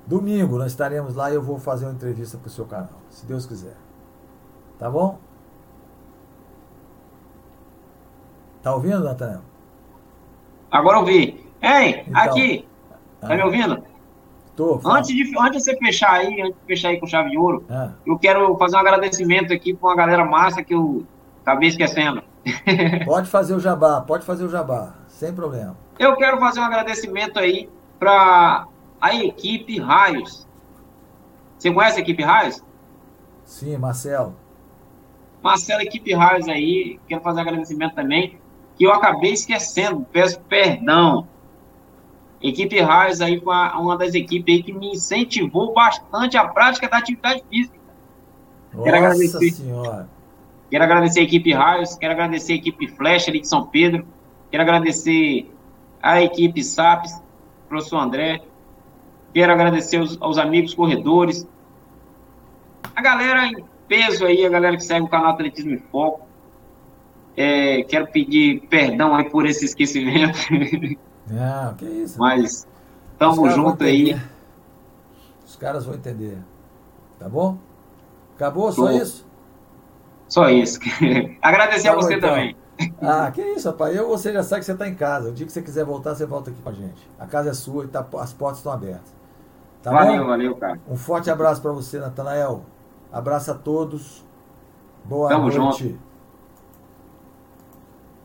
Domingo nós estaremos lá e eu vou fazer uma entrevista para o seu canal, se Deus quiser. Tá bom? Tá ouvindo, Natanael? Agora ouvi. Ei, então, aqui. Tá ah, me ouvindo? Tô. Antes de, antes de você fechar aí, antes de fechar aí com chave de ouro, ah. eu quero fazer um agradecimento aqui para uma galera massa que eu acabei esquecendo. Pode fazer o jabá, pode fazer o jabá, sem problema. Eu quero fazer um agradecimento aí para a equipe Raios. Você conhece a equipe Raios? Sim, Marcelo. Marcelo, equipe Raios aí, quero fazer agradecimento também, que eu acabei esquecendo, peço perdão. Equipe Raios aí foi uma das equipes aí que me incentivou bastante a prática da atividade física. Nossa quero agradecer, senhora. Quero agradecer a equipe Raios, quero agradecer a equipe Flecha ali de São Pedro, quero agradecer a equipe SAPS, professor André, quero agradecer aos, aos amigos corredores, a galera em peso aí, a galera que segue o canal Atletismo em Foco. É, quero pedir perdão aí por esse esquecimento. Não, que isso. Mas tamo junto aí. Os caras vão entender. Tá bom? Acabou? Só isso? Só isso. Agradecer tá a você então. também. Ah, que isso, rapaz. Eu você já sabe que você está em casa. O dia que você quiser voltar, você volta aqui com a gente. A casa é sua e tá, as portas estão abertas. Tá valeu, bom? valeu, cara. Um forte abraço para você, Natanael. Abraço a todos. Boa Tamo noite. Junto.